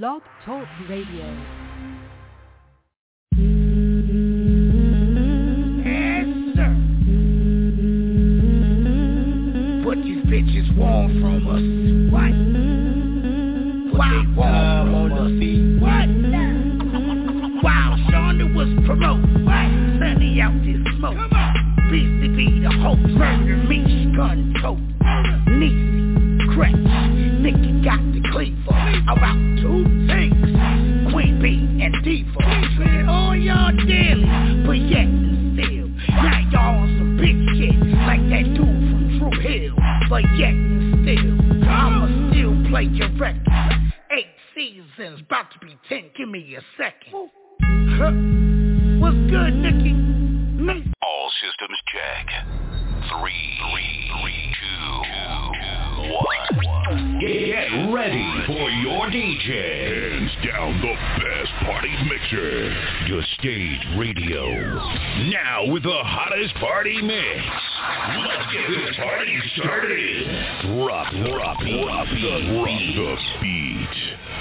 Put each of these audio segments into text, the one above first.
Blog Talk Radio. Yes. What these bitches want from us? What? What they want from us? What? While Shonda was promoting, what? Sunny out this smoke. Beastie be the hope, murder me, gun tote. Niecy, Crash, Nicky got the cleaver. About two second. Huh? What's good, Nicky? Me? All systems check. Three, three, three, two, two, one. Get ready for your DJ. Hands down the best party mixer. Your stage radio. Now with the hottest party mix. Let's get this party started. Drop, drop, drop the beat. Drop the beat.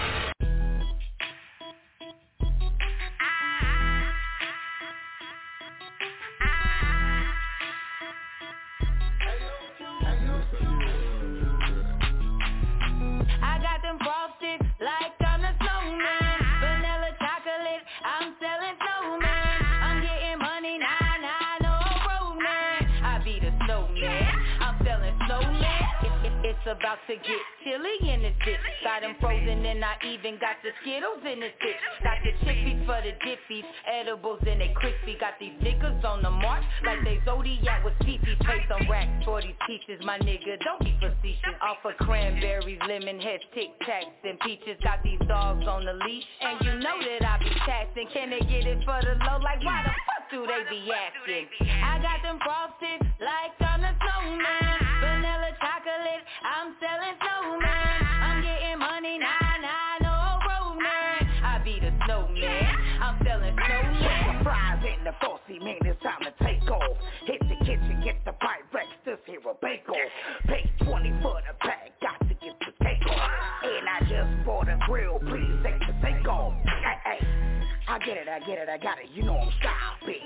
To get chilly in this bitch. Got them frozen and I even got the Skittles in this bitch. Got the chippies for the dippies, edibles and they crispy. Got these niggas on the march like they Zodiac with Fifi. Pay some racks for these peaches, my nigga. Don't be facetious. Off of cranberries, lemon heads, tic tacs and peaches. Got these dogs on the leash, and you know that I be taxing. Can they get it for the low? Like why the fuck do they be asking? I got them frosted like I'm a snowman. Vanilla chocolate, I'm selling snowman. I'm getting money, nah, nah, no romance. I be the snowman, I'm selling snowman. Fries in the saucy, man, it's time to take off. Hit the kitchen, get the Pyrex, this here a bake off. Pay 20 for the pack, got to get the take off. And I just bought a grill, please take the take off. Hey, hey, I get it, I get it, I got it, you know I'm shopping.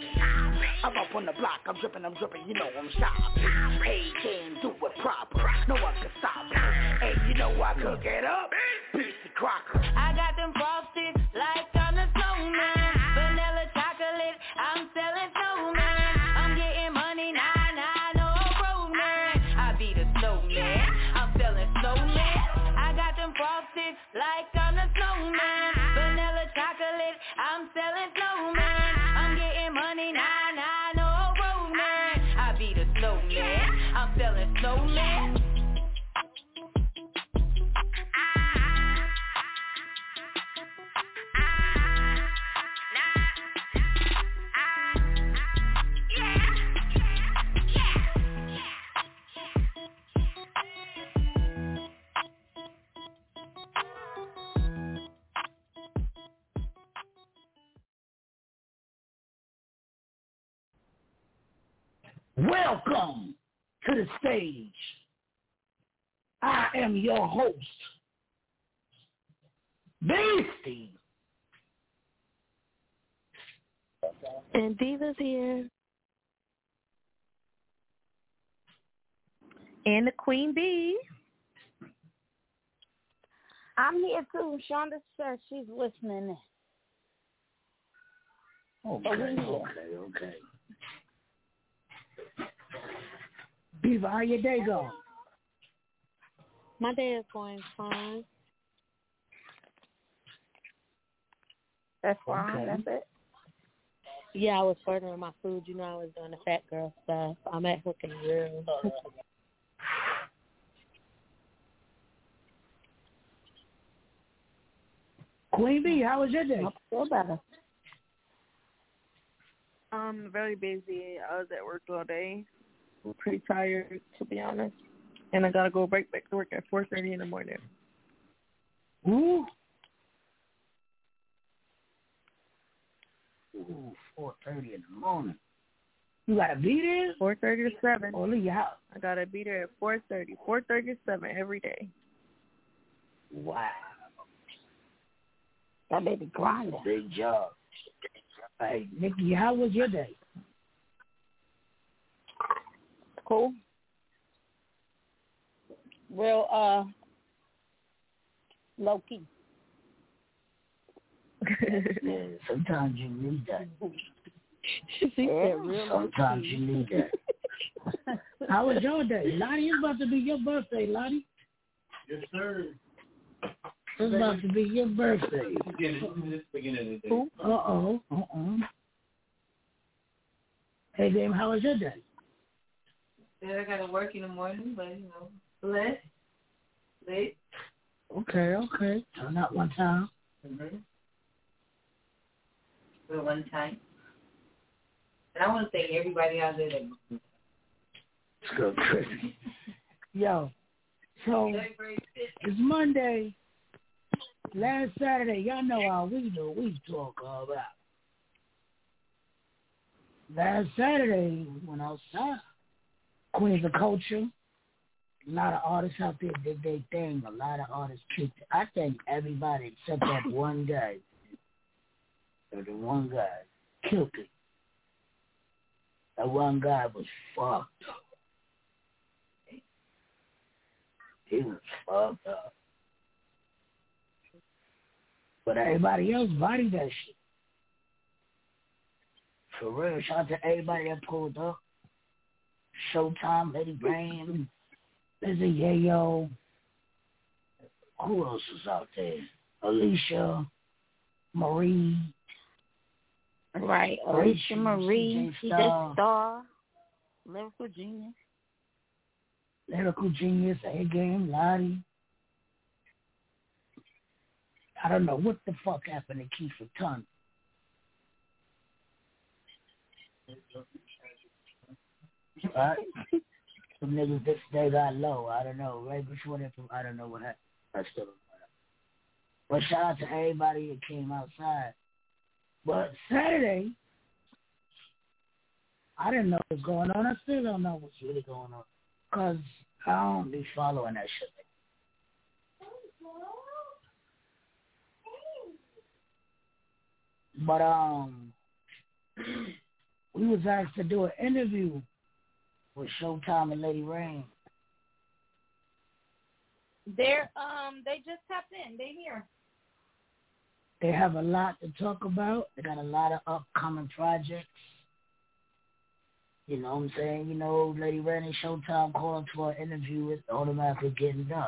I'm up on the block, I'm dripping, I'm dripping, you know I'm shopping. Hey, can do it proper, no one can stop me. And you know I cook it up, Beastie Crocker. I got them frosted like I'm a snowman. Vanilla chocolate, I'm selling snowman. Welcome to the stage. I am your host, Beastie. And Diva's here. And the Queen Bee. I'm here too. Shonda says she's listening. Okay, Oh, okay, okay. Beaver, how your day going? My day is going fine. That's fine. Okay. That's it. Yeah, I was ordering my food. You know, I was doing the fat girl stuff. I'm at Hook and Grill. Queen B, how was your day? I feel better. Um, very busy. I was at work all day. I'm pretty tired, to be honest. And I gotta go right back to work at four thirty in the morning. Ooh. Ooh, four thirty in the morning. You gotta be there Four thirty to seven. or leave your house. I gotta be there at four thirty. Four thirty to seven every day. Wow. That baby grinding. Big job. Hey, Nikki, how was your day? Cool. Real uh low key. sometimes you need that. she said real Sometimes you need that. How was your day? Lottie, it's about to be your birthday, Lottie. Yes, sir. It's about to be your birthday. Beginning, beginning of the day. Uh-oh. Uh-oh. Hey, Dame, how was your day? I gotta work in the morning, but you know, blessed, late. Okay, okay. Turn out one time. Mm-hmm. For one time. And I want to thank everybody out there that Let's go crazy. Yo, so it's Monday. Last Saturday, y'all know how we do. We talk all about. Last Saturday, we went outside. Queens of Culture. A lot of artists out there did their thing. A lot of artists kicked it. I think everybody except that one guy. or The one guy killed it. That one guy was fucked up. He was fucked up. But everybody else bodied that shit. For real, shout out to everybody that pulled up. Showtime, Lady Rain, Lizzie Yayo. Who else is out there? Alicia, Marie. Right. Alicia Marie, She's a Star. Lyrical genius. Lyrical Genius, A Game, Lottie. I don't know what the fuck happened to Kiefer Tun. Right? Some niggas this day got low. I don't know. Right before that, I don't know what happened. I still don't know. But shout out to everybody that came outside. But Saturday, I didn't know what was going on. I still don't know what's really going on. Because I don't be following that shit. But um, we was asked to do an interview with Showtime and Lady Rain. They're um they just tapped in. They here. They have a lot to talk about. They got a lot of upcoming projects. You know what I'm saying? You know, Lady Rain and Showtime calling for an interview is automatically getting done.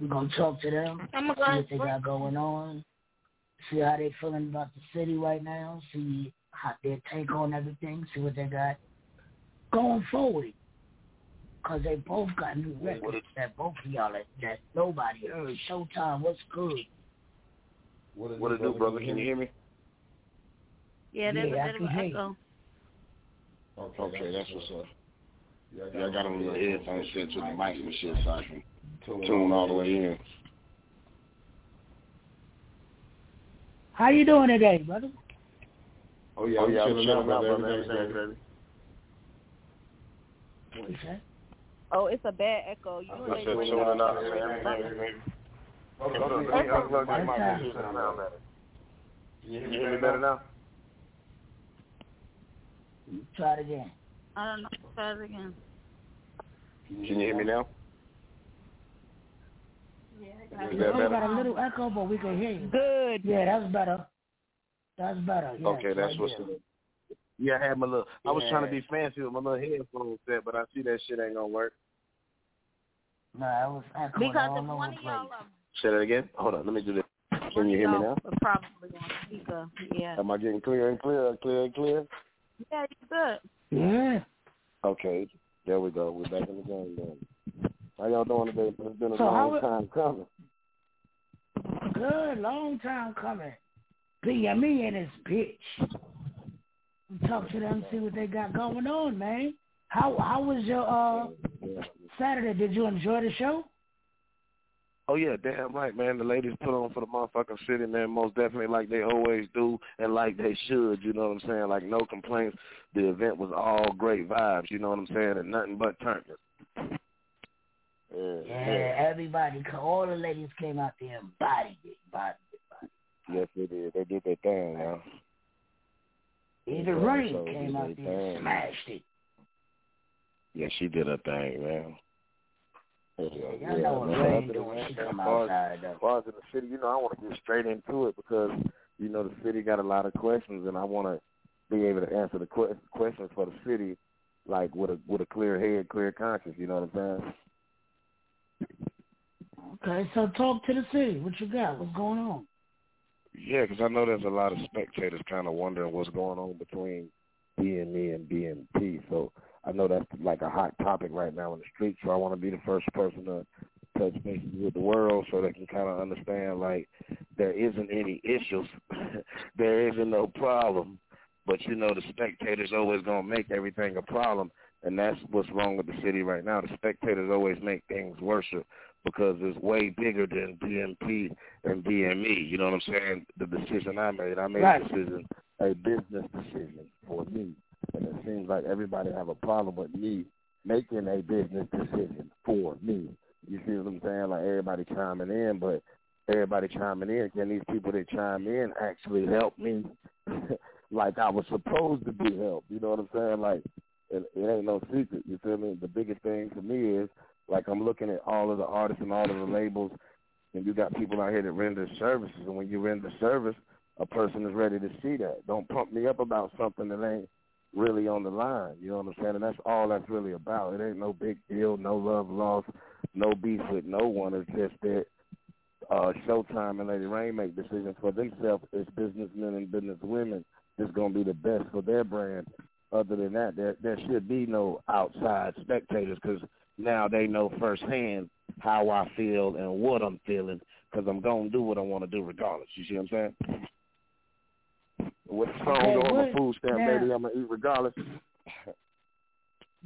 We're gonna talk to them, I'm see gonna what they got going on, see how they feeling about the city right now, see how their take on everything, see what they got going forward. Cause they both got new records that both of y'all that, that nobody heard. Showtime, what's good? What it do, brother? Can you hear me? Yeah, there's Yeah, I a bit of an echo. Okay, that's what's up. Yeah, I got on the headphones set to the mic and shit so I can tune all the way in. How you doing today, brother? Oh yeah, I'm chilling out, brother. Everything's good, baby. What? Oh, it's a bad echo. You I said chilling out, everything. Hold on, hold on. Let me unplug this mic and see if it sound better. Can you hear me better now? Try it again. I don't know. Try it again. Can you hear me now? Is You that only got a little echo, but we can hear you. Good. Yeah, that's better. That's better. Yes, Okay, that's right what's there. up. Yeah, I had my little. I was trying to be fancy with my little headphones set, but I see that shit ain't gonna work. No, I was echoing Because all if over one the of y'all are Say that again. Hold on, let me do this. Can you hear me y'all now? are probably on speaker. Yeah. Am I getting clear and clear, clear and clear? Yeah, you good. Yeah. Okay, there we go. We're back in the game then. How y'all doing today? It's been a So how long it- time coming. Good, long time coming. PME and his bitch. Talk to them, see what they got going on, man. How how was your uh Saturday? Did you enjoy the show? Oh yeah, damn right, man. The ladies put on for the motherfucking city, man. Most definitely, like they always do, and like they should. You know what I'm saying? Like no complaints. The event was all great vibes. You know what I'm saying? And nothing but turners. Yeah, Yeah, everybody, all the ladies came out there and bodied it, bodied Yes, they did. They did their thing, man. it. Even Yeah, Rain so they came did out there and thing. smashed it. Yeah, she did her thing, man. Yeah, y'all know what man. Rain Other than doing. She come as far as- outside. As far as in the city, you know, I want to get straight into it because you know the city got a lot of questions, and I want to be able to answer the que- questions for the city, like with a with a clear head, clear conscience. You know what I'm saying? Okay, so talk to the city. What you got? What's going on? Yeah, because I know there's a lot of spectators kind of wondering what's going on between BME and BNP. So I know that's like a hot topic right now in the street. So I want to be the first person to touch bases with the world so they can kind of understand like there isn't any issues, there isn't no problem. But you know the spectators always gonna make everything a problem, and that's what's wrong with the city right now. The spectators always make things worse because it's way bigger than BNP and DME. You know what I'm saying? The decision I made, I made Right. a decision, a business decision for me, and it seems like everybody have a problem with me making a business decision for me. You see what I'm saying? Like everybody chiming in, but everybody chiming in. Can these people that chime in actually help me like I was supposed to be helped? You know what I'm saying? Like it, it ain't no secret. You feel me? The biggest thing for me is like I'm looking at all of the artists and all of the labels, and you got people out here that render services, and when you render service, a person is ready to see that. Don't pump me up about something that ain't really on the line. You know what I'm saying? And that's all that's really about. It ain't no big deal, no love lost, no beef with no one. It's just that uh Showtime and Lady Rain make decisions for themselves as businessmen and businesswomen that's gonna be the best for their brand. Other than that, there there should be no outside spectators because now they know firsthand how I feel and what I'm feeling because I'm gonna do what I want to do regardless. You see what I'm saying? With the song Okay, on my food stamp, now- baby, I'm gonna eat regardless.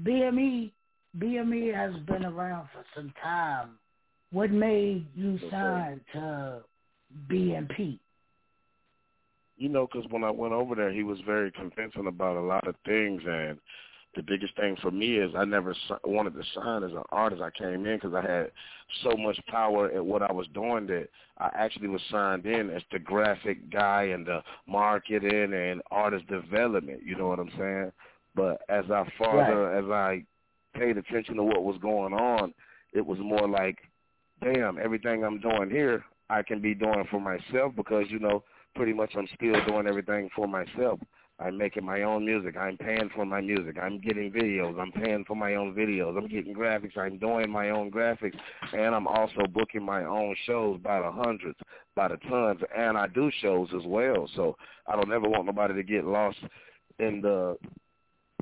BME, BME E has been around for some time. What made you sign to BMP? you know, because when I went over there, he was very convincing about a lot of things, and the biggest thing for me is I never wanted to sign as an artist. I came in because I had so much power at what I was doing that I actually was signed in as the graphic guy and the marketing and artist development. You know what I'm saying? But as I farther, as I paid attention to what was going on, it was more like, damn, everything I'm doing here, I can be doing for myself because you know pretty much I'm still doing everything for myself. I'm making my own music. I'm paying for my music. I'm getting videos. I'm paying for my own videos. I'm getting graphics. I'm doing my own graphics. And I'm also booking my own shows by the hundreds, by the tons. And I do shows as well. So I don't ever want nobody to get lost in the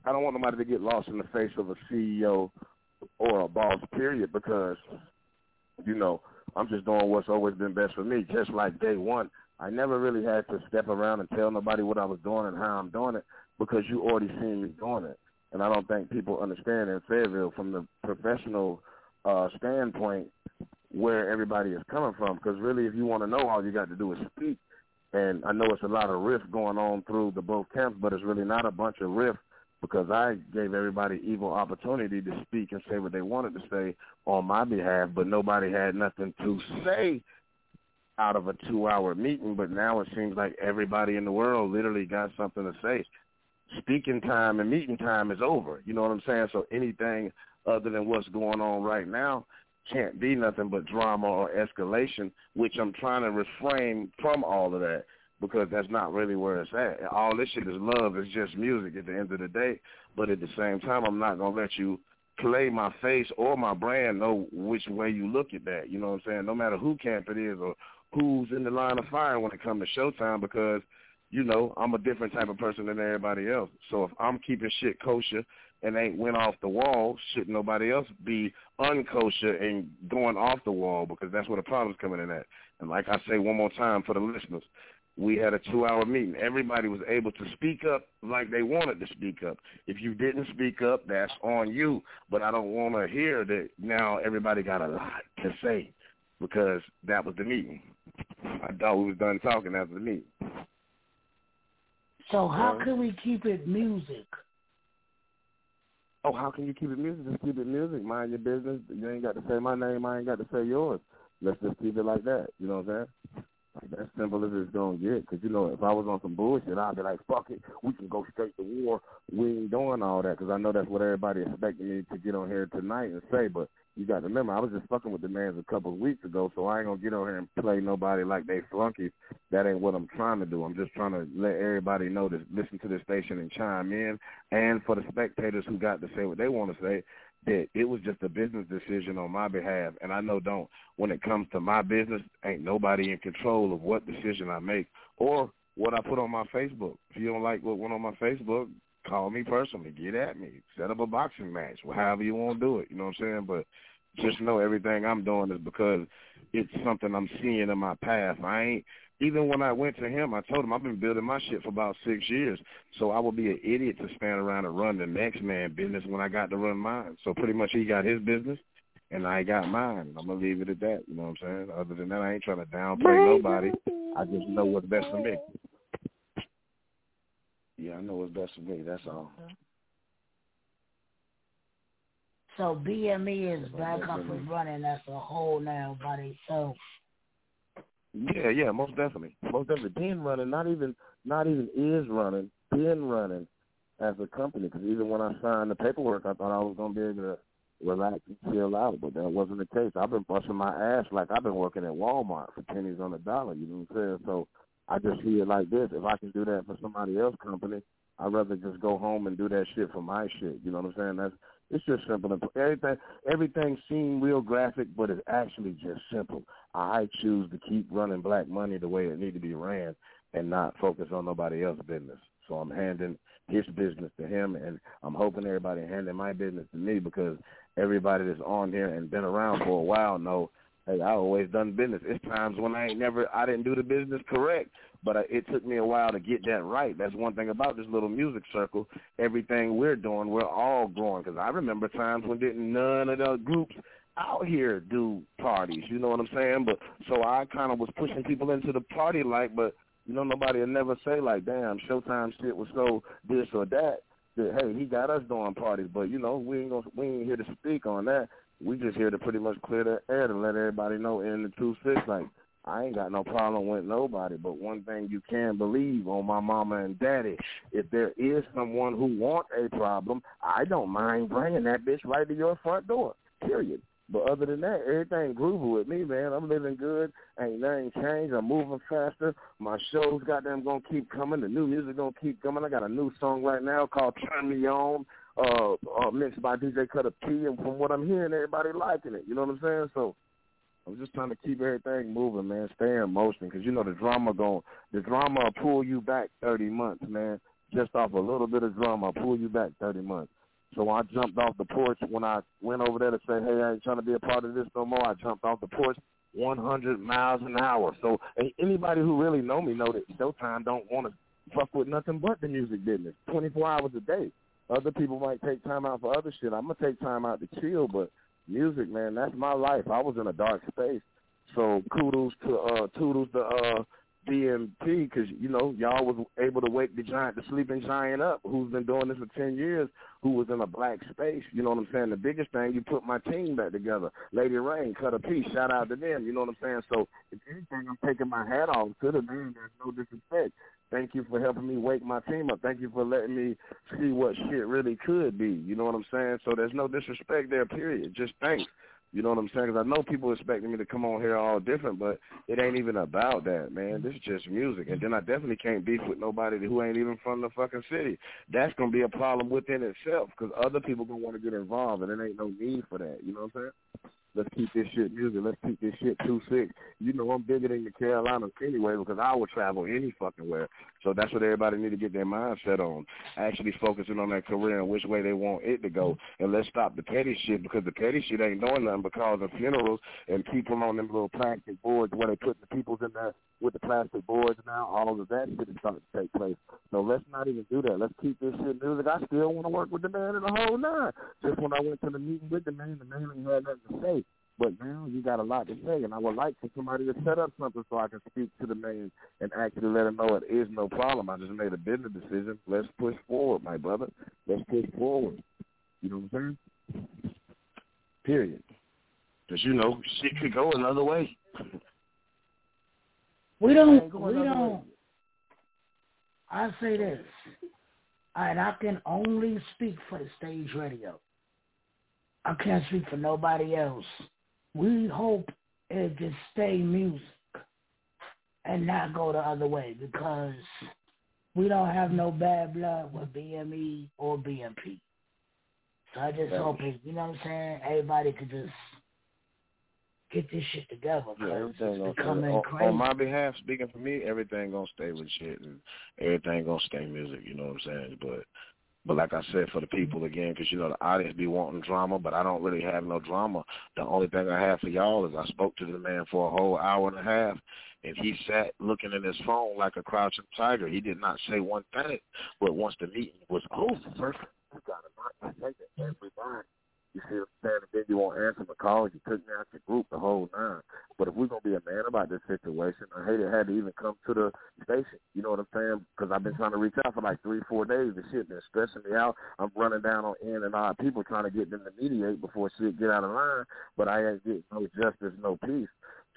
I don't want nobody to get lost in the face of a CEO or a boss, period, because, you know, I'm just doing what's always been best for me. Just like day one, I never really had to step around and tell nobody what I was doing and how I'm doing it because you already seen me doing it. And I don't think people understand in Fayetteville from the professional uh, standpoint where everybody is coming from. Because really, if you want to know, all you got to do is speak. And I know it's a lot of riff going on through the both camps, but it's really not a bunch of riff because I gave everybody equal opportunity to speak and say what they wanted to say on my behalf, but nobody had nothing to say out of a two-hour meeting. But now it seems like everybody in the world literally got something to say. Speaking time and meeting time is over. You know what I'm saying? So anything other than what's going on right now can't be nothing but drama or escalation, which I'm trying to refrain from all of that because that's not really where it's at. All this shit is love. It's just music at the end of the day. But at the same time, I'm not going to let you play my face or my brand know which way you look at that. You know what I'm saying? No matter who camp it is or who's in the line of fire when it comes to Showtime because, you know, I'm a different type of person than everybody else. So if I'm keeping shit kosher and ain't went off the wall, shouldn't nobody else be unkosher and going off the wall because that's where the problem's coming in at. And like I say one more time for the listeners, we had a two-hour meeting. Everybody was able to speak up like they wanted to speak up. If you didn't speak up, that's on you. But I don't want to hear that now everybody got a lot to say because that was the meeting. I thought we was done talking after the meeting. So how can we keep it music? oh, how can you keep it music? Just keep it music. Mind your business. You ain't got to say my name. I ain't got to say yours. Let's just keep it like that. You know what I'm saying? Like, that's simple as it's gonna get. Cause you know, if I was on some bullshit, I'd be like, "Fuck it, we can go straight to war." We ain't doing all that. Cause I know that's what everybody expecting me to get on here tonight and say. But you got to remember, I was just fucking with the mans a couple of weeks ago, so I ain't gonna get on here and play nobody like they flunkies. That ain't what I'm trying to do. I'm just trying to let everybody know to listen to this station and chime in, and for the spectators who got to say what they want to say, that it was just a business decision on my behalf. And I know don't when it comes to my business, ain't nobody in control of what decision I make or what I put on my Facebook. If you don't like what went on my Facebook, call me personally, get at me, set up a boxing match, however you want to do it. You know what I'm saying? But just know everything I'm doing is because it's something I'm seeing in my path. I ain't even when I went to him, I told him I've been building my shit for about six years. So I would be an idiot to stand around and run the next man business when I got to run mine. So pretty much he got his business and I got mine. I'm gonna leave it at that. You know what I'm saying? Other than that, I ain't trying to downplay nobody. I just know what's best for me. Yeah, I know what's best for me. That's all. So BME is back up and running as a whole now by themselves. Yeah, yeah, most definitely, most definitely. Been running, not even, not even is running. Been running as a company because even when I signed the paperwork, I thought I was gonna be able to relax and chill out, but that wasn't the case. I've been busting my ass like I've been working at Walmart for pennies on the dollar. You know what I'm saying? So I just see it like this: if I can do that for somebody else's company, I'd rather just go home and do that shit for my shit. You know what I'm saying? That's it's just simple. Everything everything seems real graphic, but it's actually just simple. I choose to keep running Black Money the way it need to be ran, and not focus on nobody else's business. So I'm handing his business to him, and I'm hoping everybody handing my business to me because everybody that's on here and been around for a while know hey, I always done business. It's times when I ain't never, I didn't do the business correct, but uh, it took me a while to get that right. That's one thing about this little music circle. Everything we're doing, we're all growing. Because I remember times when didn't none of the groups out here do parties. You know what I'm saying? But so I kind of was pushing people into the party like, but you know nobody would never say like, damn, Showtime shit was so this or that. That hey, he got us doing parties, but you know we ain't gonna we ain't here to speak on that we just here to pretty much clear the air to let everybody know in the two six like I ain't got no problem with nobody, but one thing you can believe on my mama and daddy, if there is someone who want a problem, I don't mind bringing that bitch right to your front door. Period. But other than that, everything groovy with me, man. I'm living good. Ain't nothing changed. I'm moving faster. My shows, goddamn, gonna keep coming. The new music gonna keep coming. I got a new song right now called "Turn Me On." Uh, uh, mixed by DJ Cutter P, and from what I'm hearing, everybody liking it. You know what I'm saying? So I'm just trying to keep everything moving, man. Stay in motion, because you know the drama going, the drama will pull you back 30 months, man. Just off a little bit of drama, will pull you back 30 months. So I jumped off the porch when I went over there to say, hey, I ain't trying to be a part of this no more. I jumped off the porch 100 miles an hour. So anybody who really know me know that Showtime don't want to fuck with nothing but the music business 24 hours a day. Other people might take time out for other shit. I'm gonna take time out to chill, but music, man, that's my life. I was in a dark space, so kudos to uh, toodles to uh, DMP because you know y'all was able to wake the giant, the sleeping giant up, who's been doing this for ten years, who was in a black space. You know what I'm saying? The biggest thing, you put my team back together. Lady Rain, cut a piece. Shout out to them. You know what I'm saying? So if anything, I'm taking my hat off to the man. There's no disrespect. Thank you for helping me wake my team up. Thank you for letting me see what shit really could be. You know what I'm saying? So there's no disrespect there, period. Just thanks. You know what I'm saying? Because I know people expecting me to come on here all different, but it ain't even about that, man. This is just music. And then I definitely can't beef with nobody who ain't even from the fucking city. That's going to be a problem within itself because other people going to want to get involved, and there ain't no need for that. You know what I'm saying? Let's keep this shit music. Let's keep this shit two six. You know I'm bigger than the Carolinas anyway because I would travel any fucking where. So that's what everybody need to get their mindset on. Actually focusing on their career and which way they want it to go. And let's stop the petty shit because the petty shit ain't doing nothing but causing funerals and people on them little plastic boards where they put the peoples in there with the plastic boards now. All of that shit is starting to take place. So let's not even do that. Let's keep this shit music. I still want to work with the man in the whole nine. Just when I went to the meeting with the man, the man ain't had nothing to say. But now you got a lot to say, and I would like for somebody to set up something so I can speak to the man and actually let him know it is no problem. I just made a business decision. Let's push forward, my brother. Let's push forward. You know what I'm saying? Period. Because you know shit could go another way. We don't. We don't. way. I say this, and I can only speak for the stage radio. I can't speak for nobody else. We hope it just stay music and not go the other way because we don't have no bad blood with BME or BMP. So I just Yeah. hope it, you know what I'm saying, everybody could just get this shit together Yeah, it's becoming on, crazy. on my behalf, speaking for me, everything gonna stay with shit and everything gonna stay music. You know what I'm saying? But but like I said, for the people again, because you know the audience be wanting drama, but I don't really have no drama. The only thing I have for y'all is I spoke to the man for a whole hour and a half, and he sat looking at his phone like a crouching tiger. He did not say one thing, but once the meeting was over, you got to take it everybody. You see what I'm saying? And then you won't answer my calls. You took me out your group the whole nine. But if we're to be a man about this situation, I hate it had to even come to the station. You know what I'm saying? Because I've been trying to reach out for like three, four days. The shit been stressing me out. I'm running down on in and out people trying to get them to mediate before shit get out of line. But I ain't getting no justice, no peace.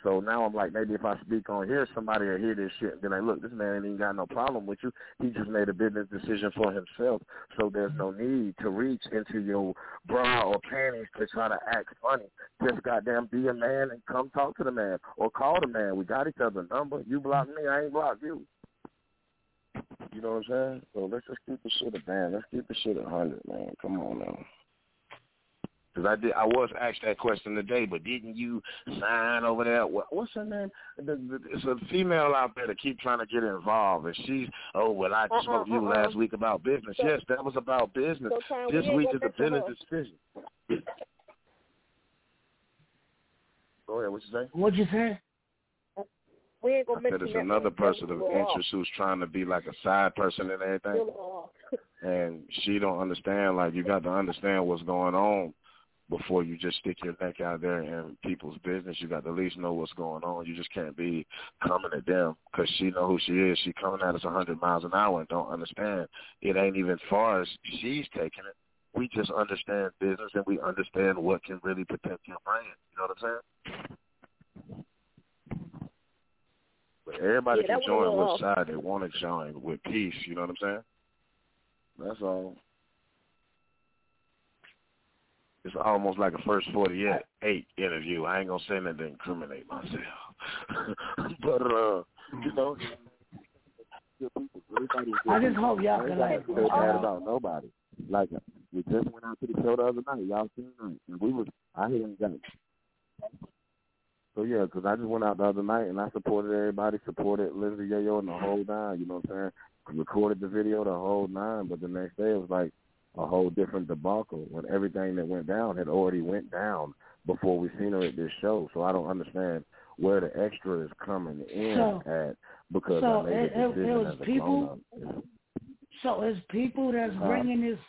So now I'm like, maybe if I speak on here, somebody will hear this shit and be like, look, this man ain't even got no problem with you. He just made a business decision for himself. So there's no need to reach into your bra or panties to try to act funny. Just goddamn be a man and come talk to the man or call the man. We got each other's number. You block me, I ain't block you. You know what I'm saying? So let's just keep the shit a man. Let's keep the shit a hundred, man. Come on now. Because I did, I was asked that question today, but didn't you sign over there? What, what's her name? The, the, it's a female out there that keep trying to get involved, and she's, oh well, I Uh-uh, spoke to you uh-uh. last uh-uh. week about business. So- yes, that was about business. So, Tom, we this ain't week is a business her. decision. Go ahead. What you say? What'd you say? We ain't gonna I said mention there's another person of We'll off. interest who's trying to be like a side person and everything. And she don't understand. Like you got to understand what's going on before you just stick your neck out there in people's business. You got to at least know what's going on. You just can't be coming at them because she know who she is. She coming at us a hundred miles an hour and don't understand. It ain't even far as she's taking it. We just understand business and we understand what can really protect your brand. You know what I'm saying? But everybody Yeah, can join which side they want to join with peace. You know what I'm saying? That's all. It's almost like a first 48 interview. I ain't gonna say nothing to incriminate myself, but uh, you know, I just hope y'all can Everybody like. feel bad about nobody. Like we just went out to the show the other night. Y'all seen it, and we was I here and got it. So yeah, 'cause I just went out the other night and I supported everybody, supported Lindsay Yayo and the whole nine. You know what I'm saying? Recorded the video the whole nine, but the next day it was like a whole different debacle when everything that went down had already went down before we seen her at this show. So I don't understand where the extra is coming in So- at because so I made it- a it- it was as a people- grown-up. So it's people that's Uh-huh. bringing this.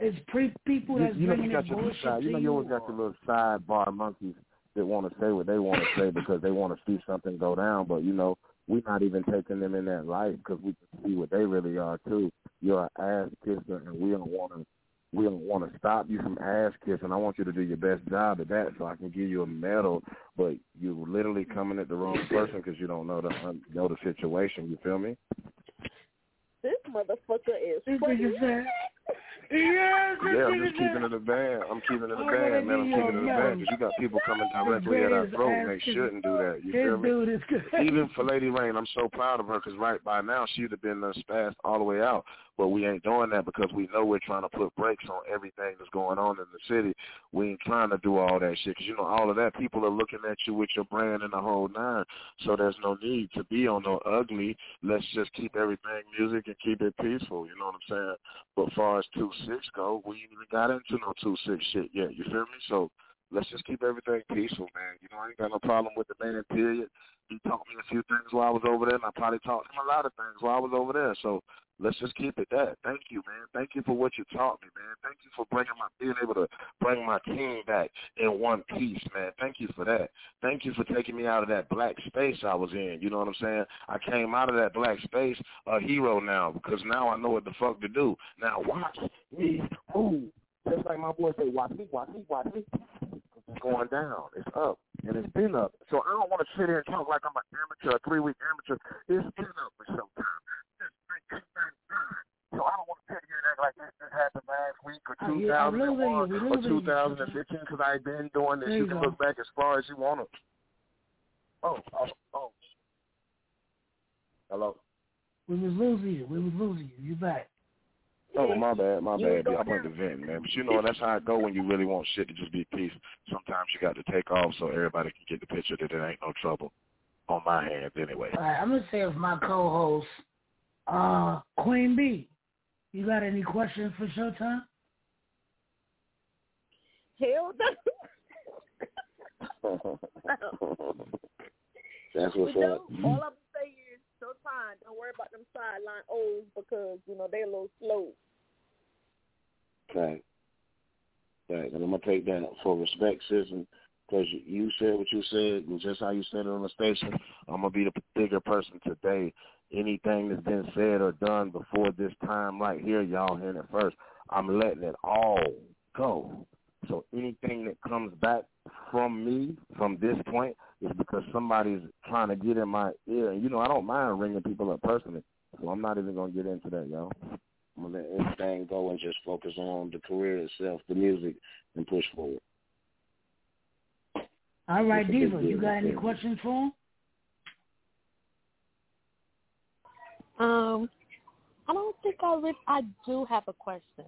It's pre people that's you know, bringing you got this bullshit side. You know, you always got your little sidebar monkeys that want to say what they want to say because they want to see something go down. But you know, we're not even taking them in that light because we can see what they really are too. You're an ass kisser, and we don't want to. We don't want to stop you from ass kissing. I want you to do your best job at that, so I can give you a medal. But you're literally coming at the wrong person because you don't know the un- know the situation. You feel me? This motherfucker is This funny. Said, yeah, I'm just keeping it a band. I'm keeping it a band, man. I'm keeping it a band because you got people coming directly at our throat, and they shouldn't do that. You feel me? Even for Lady Rain, I'm so proud of her because right by now she'd have been uh, spazzed all the way out. But we ain't doing that because we know we're trying to put brakes on everything that's going on in the city. We ain't trying to do all that shit because you know all of that. People are looking at you with your brand and the whole nine. So there's no need to be on no ugly. Let's just keep everything music and keep it peaceful. You know what I'm saying? But far as two six go, we ain't even got into no two six shit yet. You feel me? So let's just keep everything peaceful, man. You know, I ain't got no problem with the man, period. he taught me a few things while I was over there, and I probably taught him a lot of things while I was over there. So let's just keep it that. Thank you, man. Thank you for what you taught me, man. Thank you for bringing my being able to bring my team back in one piece, man. Thank you for that. Thank you for taking me out of that black space I was in. You know what I'm saying? I came out of that black space a hero now because now I know what the fuck to do. Now watch me move. Just like my boy say, watch me, watch me, watch me. It's going down. It's up. And it's been up. So I don't want to sit here and talk like I'm an amateur, a three week amateur. It's been up for some time. So I don't want to sit here and act like this just happened last week or Oh, yeah, you. 2001 or 2015 because I've been doing this. There You you can go. look back as far as you want to. Oh, oh, oh. Hello. We was losing you. We was losing you. You back. Oh, my bad, my You bad. was Yeah, I went to vent, man. But you know, that's how it go when you really want shit to just be peace. Sometimes you got to take off so everybody can get the picture that there ain't no trouble on my hands anyway. All right, I'm gonna say with my co-host, uh, Queen B. You got any questions for Showtime? Hell That's what's But no, up. all I'm saying is, sometimes don't worry about them sideline O's because you know they're a little slow. Right. Right. And I'm gonna take that for respect, sis, and because you, you said what you said, and just how you said it on the station, I'm gonna be the bigger person today. Anything that's been said or done before this time right here, y'all hearing it first. I'm letting it all go. So anything that comes back from me from this point is because somebody's trying to get in my ear. And you know, I don't mind ringing people up personally, so I'm not even gonna get into that, y'all. I'm gonna let everything go and just focus on the career itself, the music, and push forward. All right, It's a big Diva. You got any questions for him? Um, I don't think I re- I do have a question.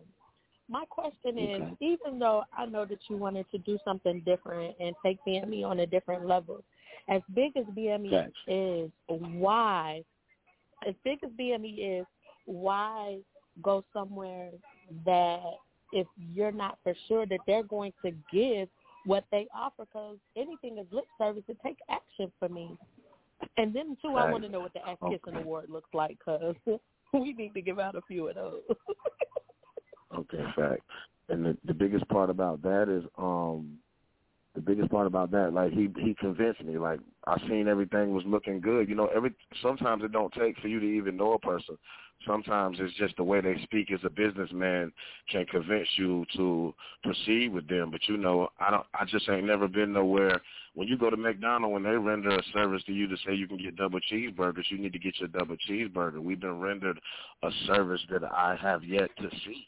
My question is, Okay. even though I know that you wanted to do something different and take BME on a different level, as big as BME Facts. is, why? As big as BME is, why go somewhere that if you're not for sure that they're going to give what they offer? Because anything is lip service. It takes action for me. And then too, I want to know what the ass kissing Okay. award looks like because we need to give out a few of those. Okay, fact. And the the biggest part about that is um the biggest part about that, like he he convinced me. Like I seen everything was looking good. You know, every sometimes it don't take for you to even know a person. Sometimes it's just the way they speak as a businessman can convince you to proceed with them. But you know, I don't. I just ain't never been nowhere. When you go to McDonald's, when they render a service to you to say you can get double cheeseburgers, you need to get your double cheeseburger. We've been rendered a service that I have yet to see.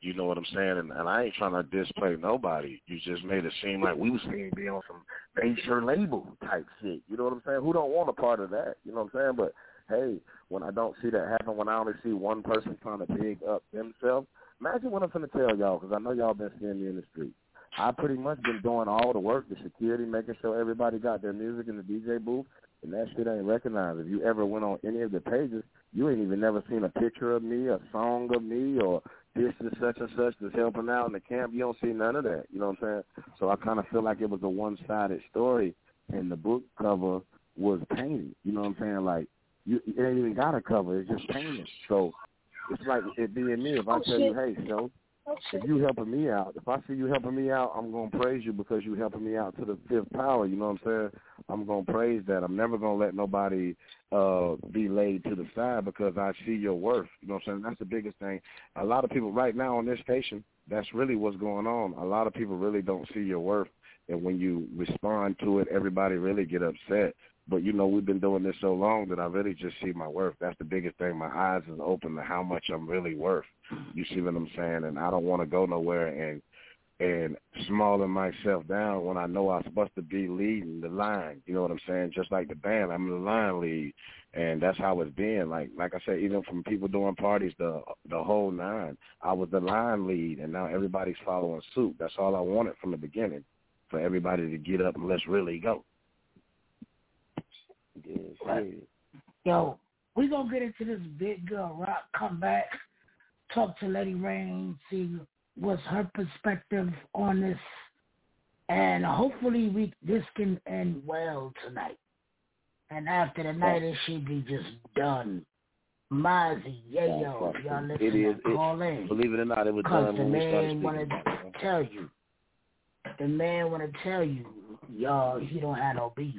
You know what I'm saying? And, and I ain't trying to display nobody. You just made it seem like we was seeing be on some major label type shit. You know what I'm saying? Who don't want a part of that? You know what I'm saying? But hey, when I don't see that happen, when I only see one person trying to big up themselves, imagine what I'm going to tell y'all because I know y'all been seeing me in the street. I pretty much been doing all the work, the security, making sure everybody got their music in the DJ booth, and that shit ain't recognized. If you ever went on any of the pages, you ain't even never seen a picture of me, a song of me, or this is such and such that's helping out in the camp. You don't see none of that. You know what I'm saying? So I kind of feel like it was a one-sided story, and the book cover was painted. You know what I'm saying? Like you, it ain't even got a cover. It's just painted. So it's like it being me. If I Oh, tell you, hey, so if you helping me out, if I see you helping me out, I'm gonna praise you because you helping me out to the fifth power. You know what I'm saying? I'm gonna praise that. I'm never gonna let nobody uh be laid to the side because I see your worth. You know what I'm saying? That's the biggest thing. A lot of people right now on this station, that's really what's going on. A lot of people really don't see your worth, and when you respond to it, everybody really get upset. But you know, we've been doing this so long that I really just see my worth. That's the biggest thing. My eyes is open to how much I'm really worth. You see what I'm saying? And I don't want to go nowhere and and smalling myself down when I know I'm supposed to be leading the line. You know what I'm saying? Just like the band, I'm the line lead, and that's how it's been. Like like I said, even from people doing parties, the the whole nine, I was the line lead, and now everybody's following suit. That's all I wanted from the beginning, for everybody to get up and let's really go. Right. Yo, we gonna get into this big girl rock. Come back, talk to Lady Rain, see what's her perspective on this, and hopefully we this can end well tonight. And after the night, it should be just done. Mozzie, yeah, yo, if y'all listen, It is. call in. believe it or not, it was done when we started man Wanna tell you. The man want to tell you, y'all, he don't have no beef.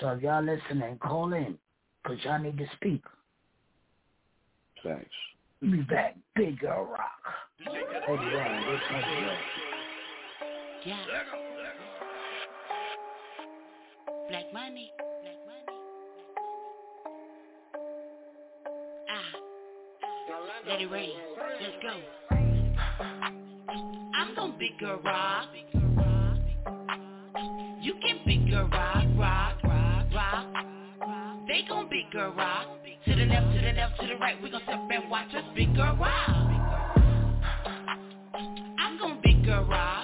So if y'all listening, call in. Because y'all need to speak. Thanks. We be back. Big Girl Rock. Eddie Ryan, this Eddie Yeah. Black money. Black money. Ah. Let it rain. Let's go. I'm gonna big girl rock. You can big girl rock, rock, rock, rock. They gon' big rock. To the left, to the left, to the right. We gon' step and watch us big girl rock. I'm gon' big girl rock.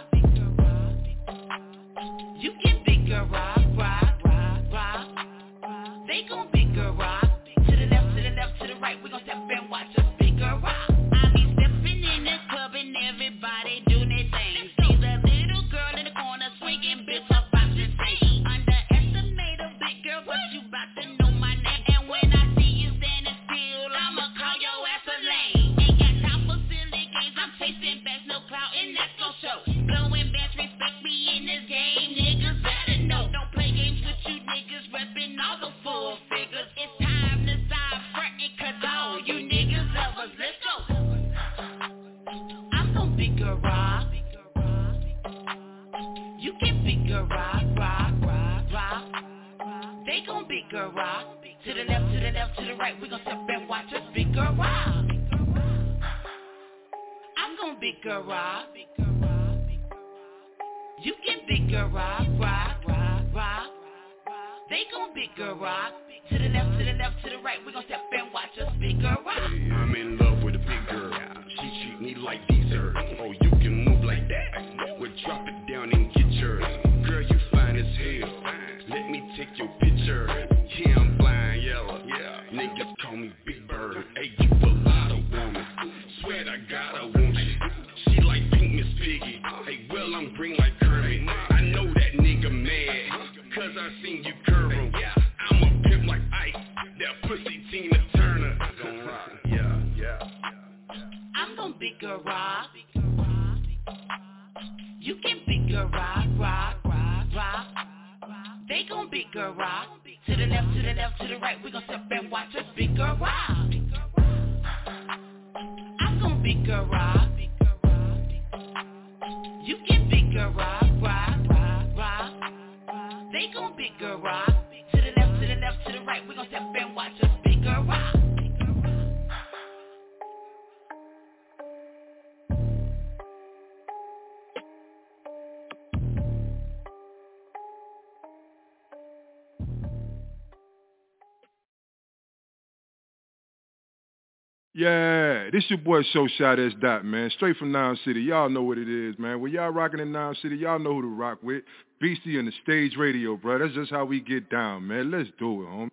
Yeah, this your boy Show Shot S Dot, man. Straight from Noun City. Y'all know what it is, man. When y'all rocking in Noun City, y'all know who to rock with. BC and the stage radio, bro. That's just how we get down, man. Let's do it, homie.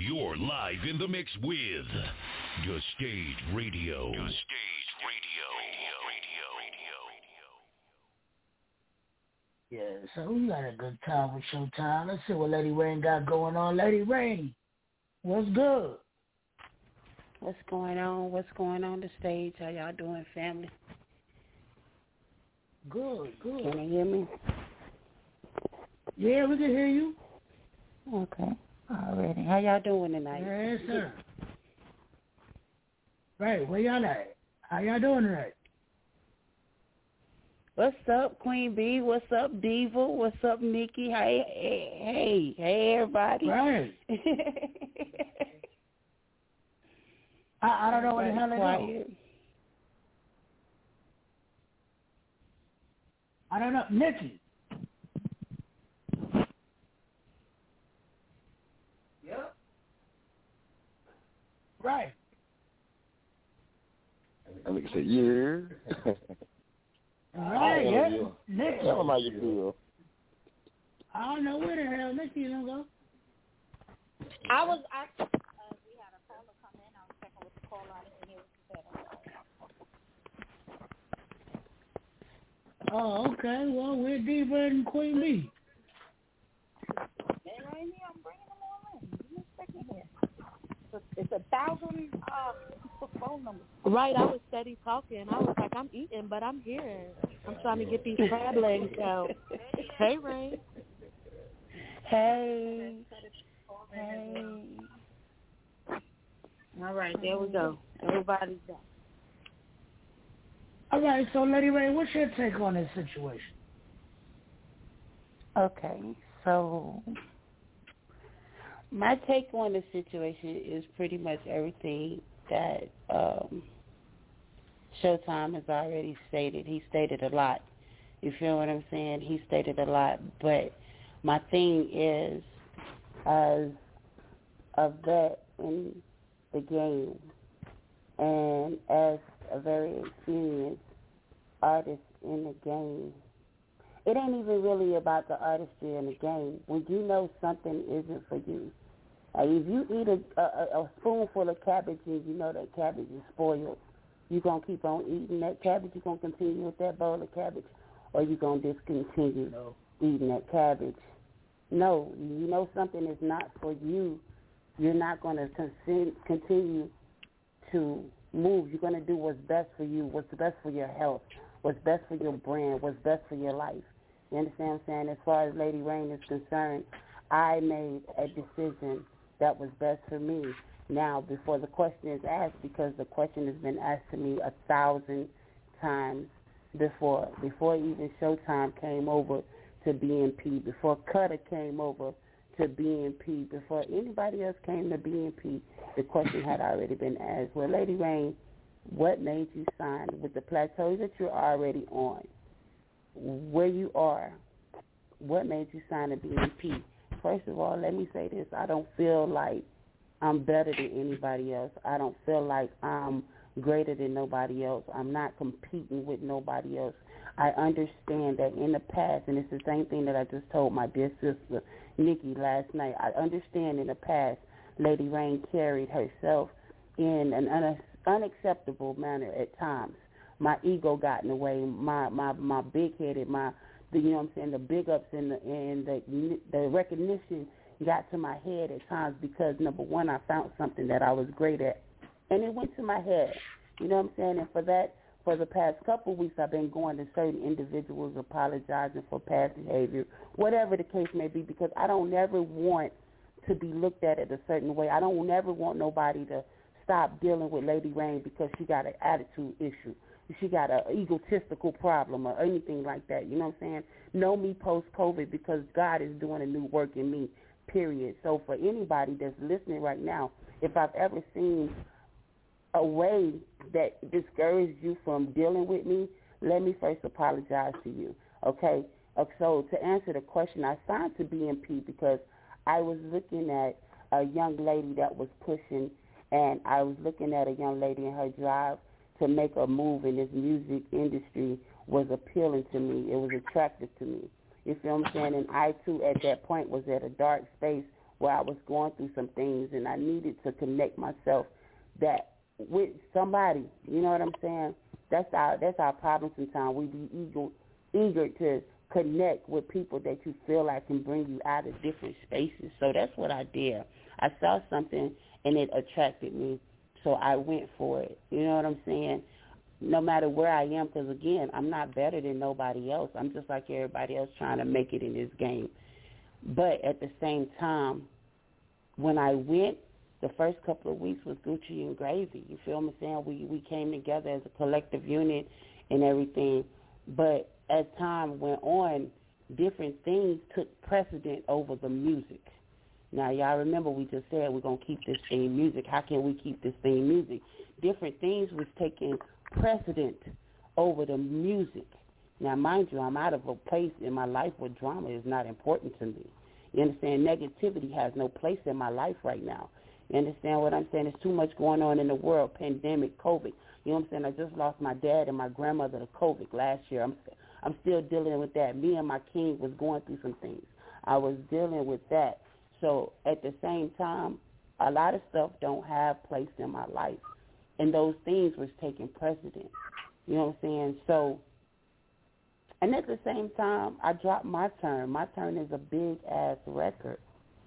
You're live in the mix with The Stage Radio. The Stage Radio. Yeah, so we got a good time with Showtime. Let's see what Lady Rain got going on. Lady Rain, what's good? What's going on? What's going on the stage? How y'all doing, family? Good, good. Can you hear me? Yeah, we can hear you. Okay. Already. How y'all doing tonight? Yes, sir. Right, where y'all at? How y'all doing tonight? What's up, Queen B? What's up, Diva? What's up, Nikki? Hey, hey, hey, hey, everybody. Right. I, I don't know what the hell they Quiet. do. I don't know. Nikki. Yep. Right. That nigga said, yeah. Right, Tell yeah. Nikki. Tell him how you feel. I don't know where the hell Nikki don't go. I was I uh, we had a caller come in. I was checking with the caller. I didn't hear what you said. Oh, okay. Well, we're Diva and Queen Bee. in here. I'm bringing them all in. Give me a second here. It's a, thousand uh, phone numbers. Right, I was steady talking. I was like, I'm eating, but I'm here. I'm trying to get these crab legs out. Hey, Ray. Hey. Hey. All right, there we go. Everybody's done. All right, so Lady Ray, what's your take on this situation? Okay, so my take on the situation is pretty much everything that um, Showtime has already stated. He stated a lot. You feel what I'm saying? He stated a lot, but my thing is, as a vet in the game and as a very experienced artist in the game, it ain't even really about the artistry in the game. When you know something isn't for you, like if you eat a, a, a spoonful of cabbage and you know that cabbage is spoiled, you gonna keep on eating that cabbage. You gonna continue with that bowl of cabbage, or you gonna discontinue no. eating that cabbage. No, you know something is not for you. You're not gonna continue to move. You're gonna do what's best for you, what's best for your health, what's best for your brand, what's best for your life. You understand what I'm saying? As far as Lady Rain is concerned, I made a decision that was best for me. Now, before the question is asked, because the question has been asked to me a thousand times before, before even Showtime came over to BMP, before Cutter came over to BNP before anybody else came to BNP. the question had already been asked. Well, Lady Rain, what made you sign with the plateau that you're already on? Where you are, what made you sign a BNP? First of all, let me say this. I don't feel like I'm better than anybody else. I don't feel like I'm greater than nobody else. I'm not competing with nobody else. I understand that in the past, and it's the same thing that I just told my dear sister Nikki last night. I understand in the past, Lady Rain carried herself in an un- unacceptable manner at times. My ego got in the way. My my my big headed, my the you know what I'm saying, the big ups and the and the the recognition got to my head at times because number one, I found something that I was great at, and it went to my head. You know what I'm saying? And for that, for the past couple of weeks, I've been going to certain individuals apologizing for past behavior, whatever the case may be, because I don't never want to be looked at it a certain way. I don't never want nobody to stop dealing with Lady Rain because she got an attitude issue. She got an egotistical problem or anything like that. You know what I'm saying? Know me post COVID because God is doing a new work in me. Period. So for anybody that's listening right now, if I've ever seen a way that discouraged you from dealing with me, let me first apologize to you. Okay? Uh, so to answer the question, I signed to BMP because I was looking at a young lady that was pushing, and I was looking at a young lady in her drive to make a move in this music industry was appealing to me. It was attractive to me. You feel what I'm saying? And I too, at that point, was at a dark space where I was going through some things, and I needed to connect myself that with somebody. You know what I'm saying? That's our that's our problem sometimes. We be eager eager to connect with people that you feel like can bring you out of different spaces. So that's what I did. I saw something and it attracted me, so I went for it. You know what I'm saying? No matter where I am, because again, I'm not better than nobody else. I'm just like everybody else trying to make it in this game. But at the same time, when I went the first couple of weeks was Gucci and Gravy. You feel me saying? We we came together as a collective unit and everything. But as time went on, different things took precedent over the music. Now y'all remember we just said we're gonna keep this theme music. How can we keep this theme music? Different things was taking precedent over the music. Now mind you, I'm out of a place in my life where drama is not important to me. You understand? Negativity has no place in my life right now. You understand what I'm saying? There's too much going on in the world, pandemic, COVID. You know what I'm saying? I just lost my dad and my grandmother to COVID last year. I'm I'm still dealing with that. Me and my king was going through some things. I was dealing with that. So at the same time, a lot of stuff don't have place in my life, and those things was taking precedence. You know what I'm saying? So, and at the same time, I dropped my turn. My turn is a big ass record.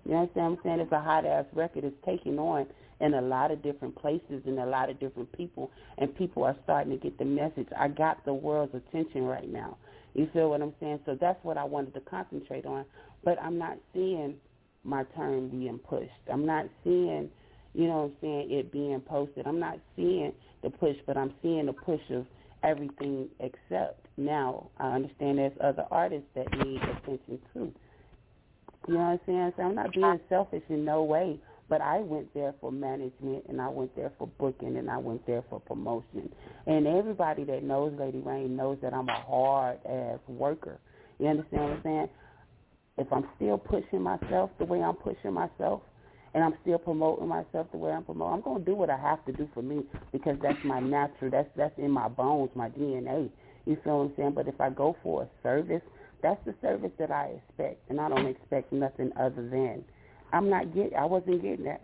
You understand what I'm saying? It's a hot ass record. It's taking on in a lot of different places and a lot of different people, and people are starting to get the message. I got the world's attention right now. You feel what I'm saying? So that's what I wanted to concentrate on. But I'm not seeing my turn being pushed. I'm not seeing, you know what I'm saying, it being posted. I'm not seeing the push, but I'm seeing the push of everything except now I understand there's other artists that need attention too. You know what I'm saying? So I'm not being selfish in no way, but I went there for management and I went there for booking and I went there for promotion. And everybody that knows Lady Rain knows that I'm a hard ass worker. You understand what I'm saying? If I'm still pushing myself the way I'm pushing myself, and I'm still promoting myself the way I'm promoting. I'm gonna do what I have to do for me because that's my natural. That's that's in my bones, my DNA. You feel what I'm saying? But if I go for a service, that's the service that I expect, and I don't expect nothing other than. I'm not get. I wasn't getting that.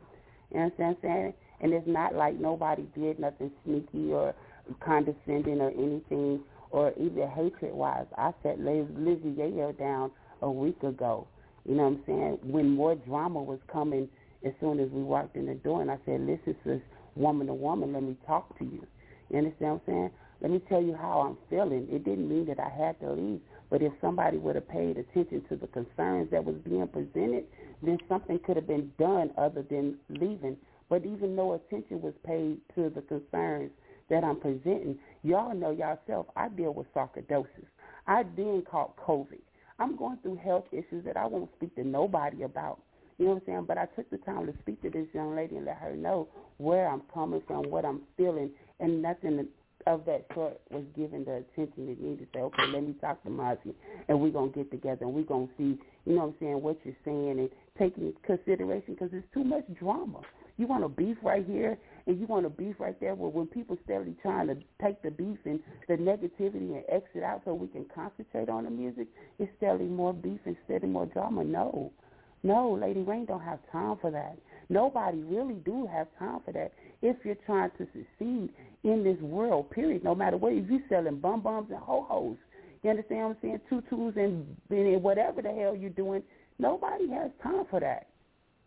You know what I'm saying? And it's not like nobody did nothing sneaky or condescending or anything, or even hatred wise. I set Lizzie Yayo down a week ago. You know what I'm saying? When more drama was coming as soon as we walked in the door and I said, listen, sis, woman to woman, let me talk to you. You understand what I'm saying? Let me tell you how I'm feeling. It didn't mean that I had to leave, but if somebody would have paid attention to the concerns that was being presented, then something could have been done other than leaving. But even no attention was paid to the concerns that I'm presenting, y'all know yourself, I deal with sarcoidosis. I then caught COVID. I'm going through health issues that I won't speak to nobody about. You know what I'm saying? But I took the time to speak to this young lady and let her know where I'm coming from, what I'm feeling, and nothing of that sort was given the attention it needed. To say, okay, let me talk to Marcy, and we're gonna get together and we're gonna see, you know what I'm saying, what you're saying and take into consideration because there's too much drama. You want a beef right here, and you want a beef right there. Well, when people steadily trying to take the beef and the negativity and exit out so we can concentrate on the music, it's steadily more beef instead of more drama. No, no, Lady Rain don't have time for that. Nobody really do have time for that. If you're trying to succeed in this world, period, no matter what, if you're selling bum bums and ho hos, you understand what I'm saying? Tutus and, and whatever the hell you're doing, nobody has time for that.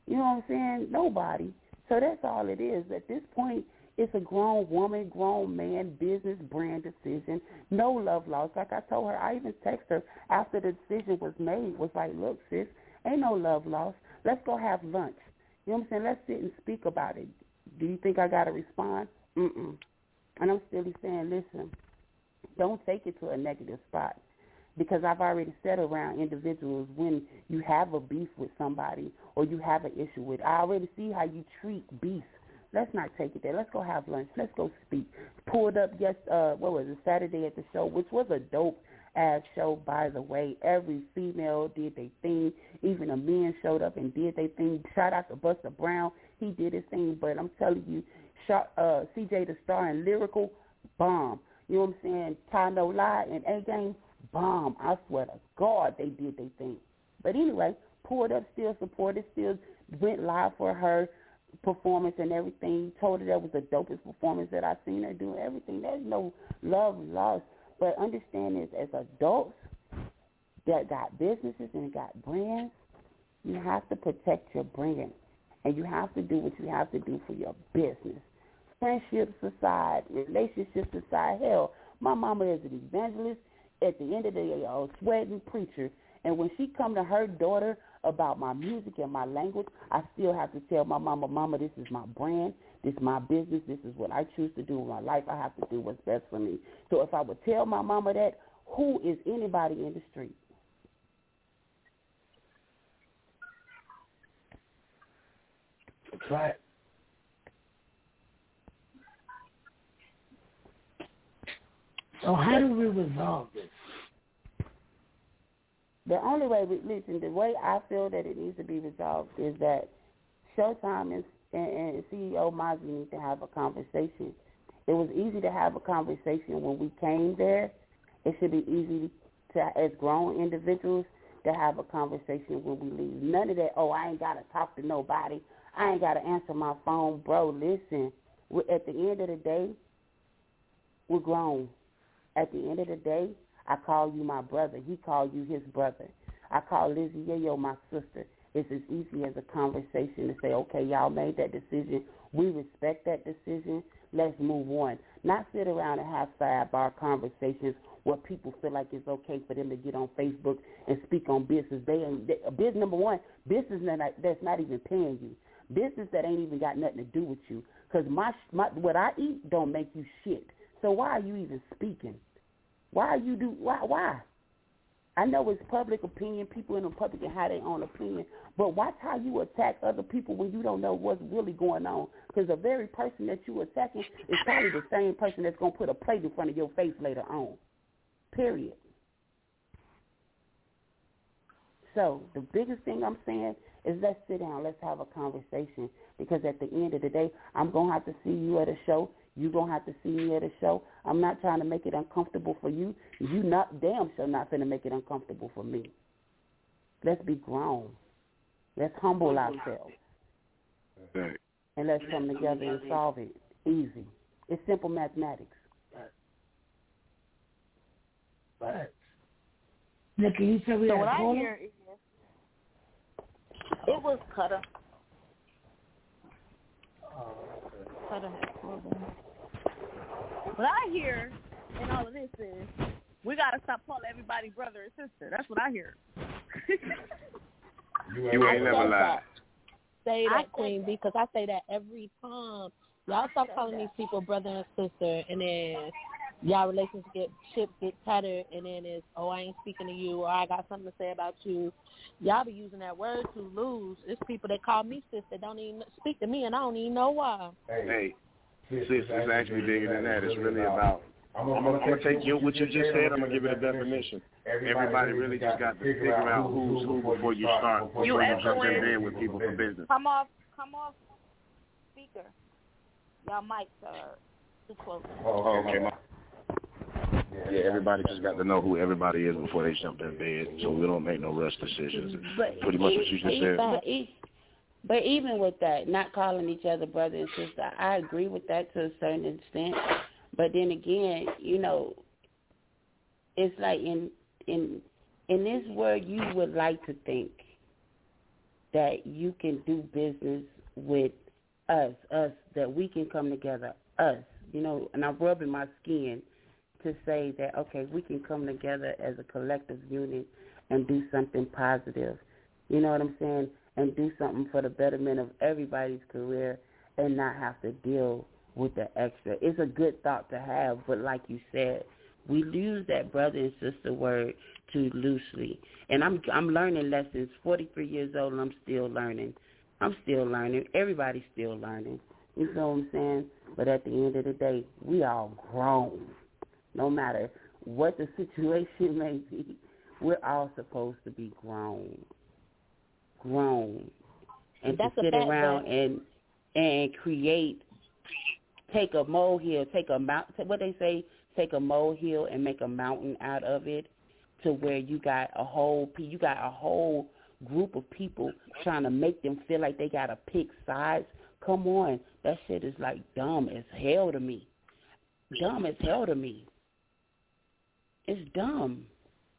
You know what I'm saying? Nobody. So that's all it is. At this point, it's a grown woman, grown man, business brand decision. No love lost. Like I told her, I even texted her after the decision was made, was like, look, sis, Ain't no love lost. Let's go have lunch. You know what I'm saying? Let's sit and speak about it. Do you think I got to respond? Mm-mm. And I'm still saying, listen, don't take it to a negative spot because I've already said around individuals when you have a beef with somebody or you have an issue with, I already see how you treat beef. Let's not take it there. Let's go have lunch. Let's go speak. Pulled up yes, uh, what was it, Saturday at the show, which was a dope ass show, by the way. Every female did their thing. Even a man showed up and did their thing. Shout out to Buster Brown. He did his thing. But I'm telling you, uh, CJ the Star and Lyrical, bomb. You know what I'm saying? Ty No Lie and A Game, bomb. I swear to God, they did their thing. But anyway, pulled up, still supported, still went live for her performance and everything. Told her that was the dopest performance that I've seen her do. Everything. There's no love lost but understand this as adults that got businesses and got brands, you have to protect your brand. And you have to do what you have to do for your business. Friendships aside, relationships aside, hell, my mama is an evangelist. At the end of the day, a sweating preacher. And when she come to her daughter about my music and my language, I still have to tell my mama, mama, this is my brand. This is my business. This is what I choose to do in my life. I have to do what's best for me. So if I would tell my mama that, who is anybody in the street? Right. So how do we resolve this? The only way, we, listen, the way I feel that it needs to be resolved is that Showtime is and, and CEO Mozzie need to have a conversation. It was easy to have a conversation when we came there. It should be easy to, as grown individuals, to have a conversation when we leave. None of that. Oh, I ain't gotta talk to nobody. I ain't gotta answer my phone, bro. Listen, at the end of the day, we're grown. At the end of the day, I call you my brother. He called you his brother. I call Lizzie Yayo my sister. It's as easy as a conversation to say, okay, y'all made that decision. We respect that decision. Let's move on. Not sit around and have sidebar conversations where people feel like it's okay for them to get on Facebook and speak on business. They they, business number one, business that's not even paying you. Business that ain't even got nothing to do with you. Because my my what I eat don't make you shit. So why are you even speaking? Why are you do why why? I know it's public opinion, people in the public and how they own opinion, but watch how you attack other people when you don't know what's really going on. Because the very person that you attacking is probably the same person that's to put a plate in front of your face later on. Period. So the biggest thing I'm saying is let's sit down, let's have a conversation. Because at the end of the day, I'm gonna have to see you at a show. You're gonna have to see me at a show. I'm not trying to make it uncomfortable for you. You not damn sure not gonna make it uncomfortable for me. Let's be grown. Let's humble ourselves. And let's come together and solve it. Easy. It's simple mathematics. But Nikki, you said we So had what a I caller? hear is it was Cutter. Cutter had called in. What I hear in all of this is we gotta stop calling everybody brother and sister. That's what I hear. You ain't never lied. Say I that, Queen, because I say that every time. Y'all stop calling these people brother and sister, and then y'all relationship get chips, get tattered, and then it's, oh, I ain't speaking to you, or I got something to say about you. Y'all be using that word to lose. It's people that call me sister don't even speak to me, and I don't even know why. Hey, sis, it's actually bigger than that. It's really about. I'm gonna, I'm gonna take you what you just said. I'm gonna give it a definition. Everybody really just got to figure out who's who before you start. Before You you jump in everywhere. bed with people for business. Come off, come off speaker. Y'all mics are too close. Oh, okay. Yeah, everybody just got to know who everybody is before they jump in bed, so we don't make no rush decisions. But Pretty much what you just said. But, but even with that, not calling each other brother and sister, I agree with that to a certain extent. But then again, you know, it's like in in in this world, you would like to think that you can do business with us, us, that we can come together, us, you know, and I'm rubbing my skin to say that, okay, we can come together as a collective unit and do something positive. You know what I'm saying? And do something for the betterment of everybody's career and not have to deal with the extra. It's a good thought to have, but like you said, we use that brother and sister word too loosely. And I'm I'm learning lessons. 43 years old and I'm still learning. I'm still learning. Everybody's still learning. You know what I'm saying? But at the end of the day, we all grown. No matter what the situation may be, we're all supposed to be grown. Grown. And That's to sit around and and create take a molehill, take a mount what they say, take a molehill and make a mountain out of it to where you got a whole pe- you got a whole group of people trying to make them feel like they gotta pick sides. Come on, that shit is like dumb as hell to me. Dumb as hell to me. It's dumb.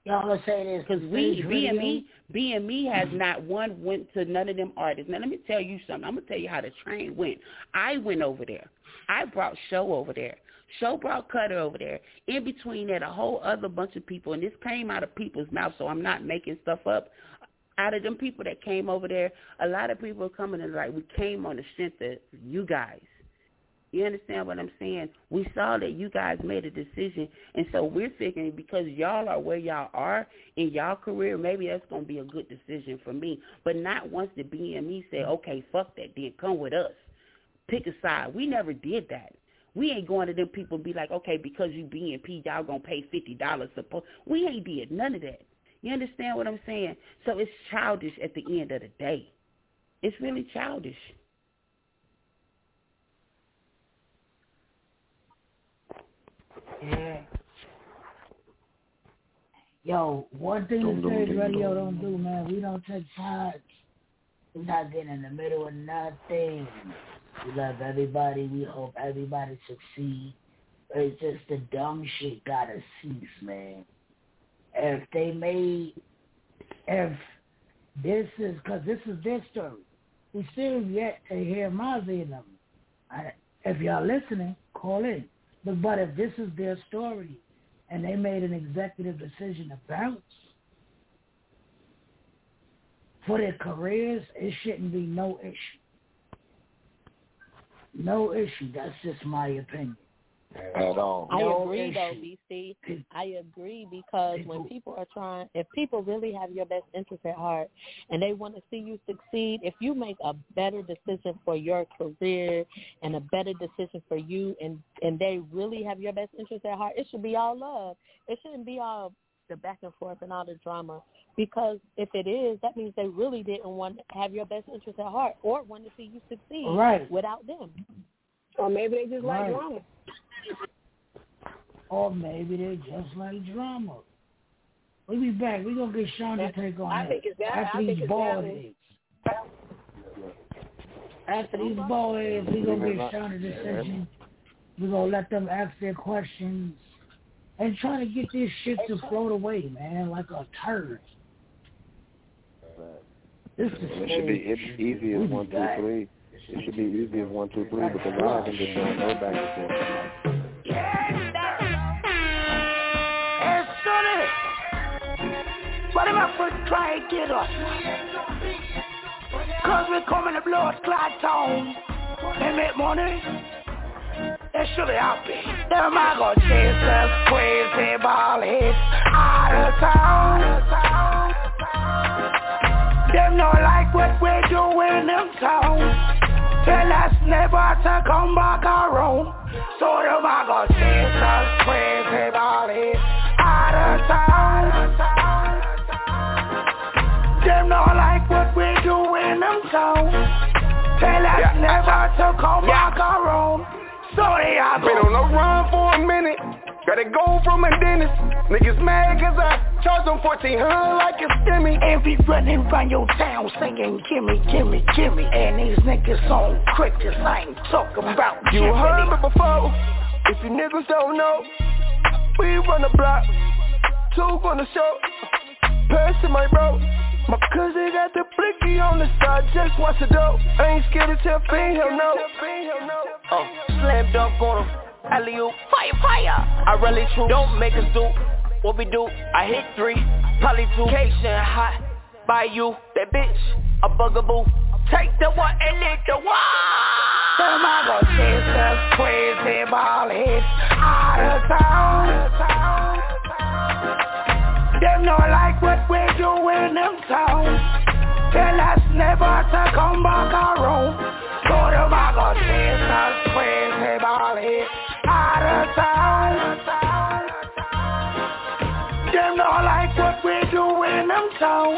Y'all gonna say this Because we, BME B and Radio? me, B and me has not one went to none of them artists. Now let me tell you something. I'm gonna tell you how the train went. I went over there. I brought Show over there. Show brought Cutter over there. In between that, a whole other bunch of people, and this came out of people's mouth, so I'm not making stuff up. Out of them people that came over there, a lot of people are coming and like, we came on the strength of you guys. You understand what I'm saying? We saw that you guys made a decision, and so we're thinking because y'all are where y'all are in y'all career, maybe that's to be a good decision for me. But not once the BME said, okay, fuck that, then come with us. Pick a side. We never did that. We ain't going to them people and be like, okay, because you BNP, y'all to pay $50 support. We ain't did none of that. You understand what I'm saying? So it's childish at the end of the day. It's really childish. Yeah. Yo, one thing Dum, the dum, radio don't do, man, we don't take sides. We're not getting in the middle of nothing. We love everybody. We hope everybody succeed. It's just the dumb shit gotta cease, man. If they made, if This is because this is their story. We still yet to hear and them. I, if y'all listening, call in. But but if this is their story, and they made an executive decision to bounce for their careers, it shouldn't be no issue. No issue. That's just my opinion. At all. I No agree though. BC. I agree because when people are trying, if people really have your best interest at heart and they want to see you succeed, if you make a better decision for your career and a better decision for you, and and they really have your best interest at heart, it should be all love. It shouldn't be all the back and forth and all the drama. Because if it is, that means they really didn't want to have your best interest at heart or want to see you succeed Right. without them. Or maybe they just like drama. Or maybe they just like drama. We'll be back. We're going to get Sean to take on I that. think it's valid. After I think these it's ball heads. After these ball heads, we're going to get Sean a decision. We're going to let them ask their questions and try to get this shit to float away, man, like a turd. This is It should be easy as one, two, three. It should be easy as one, two, three because the of them just don't go back and forth. What am I for try and get us? Cause we come in the blood clot town and make money. They should be happy. Them I go chase us crazy ball hits out of town. Them not like what we do in town. Tell us never to come back around. So them I go chase us hits out of town. Them not like what we do in them town. Tell us never to come back around. So they are Been on the run for a minute. Gotta go from a dentist. Niggas mad cause I charge them 1400 like it's stimmy. And be running round your town singing gimme, gimme, gimme And these niggas on crickets, I ain't talking about You Jiminy. heard me before. If you niggas don't know, we run the block. Two on the show. Pass to my bro. My cousin got the blicky on the side, just watch the dope. I ain't scared to tell Fiend, hell no. Oh, slam dunk on him. Alley fire, fire. I really true. Don't make us do what we do. I hit three, probably two. Cation hot by you. That bitch, a bugaboo. Take the one and lick the one. Chase us crazy ball hits out of town. Them not like what we do in them town. Tell us never to come back around. So chase us crazy ball hits out of. Them not like what we do in them town.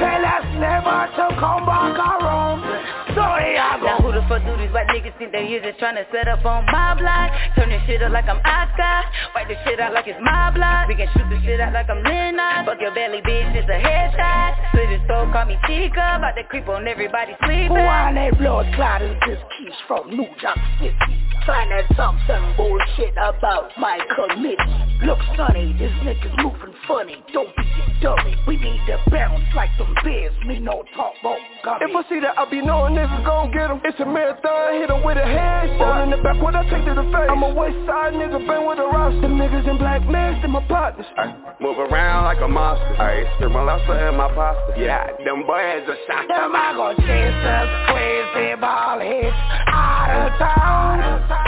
Tell us never to come back around. So they are Now who the fuck do these white niggas think they is just tryna set up on my block? Turn this shit up like I'm Oscar. Wipe this shit out like it's my block. We can shoot this shit out like I'm Lennox. Fuck your belly, bitch, it's a headshot. Split his soul, call me Chica. About to creep on everybody sleeping. Who on that blood clot is this keys from New York City? Trying to talk some bullshit about my committee. Look, sonny, this nigga's moving funny. Don't be a dummy. We need to bounce like them bears. Me no talk about gummy. If I see that, I be knowing niggas gon' get him. It's a marathon, hit him with a headshot. Roll in the back, what I take to the face. I'm a west side nigga, been with a roster. Them niggas in black masks, and my partners. I Move around like a monster. I stir my lobster and my pasta. Yeah, them boys are shot. Them I go chase us crazy ball hits out of town.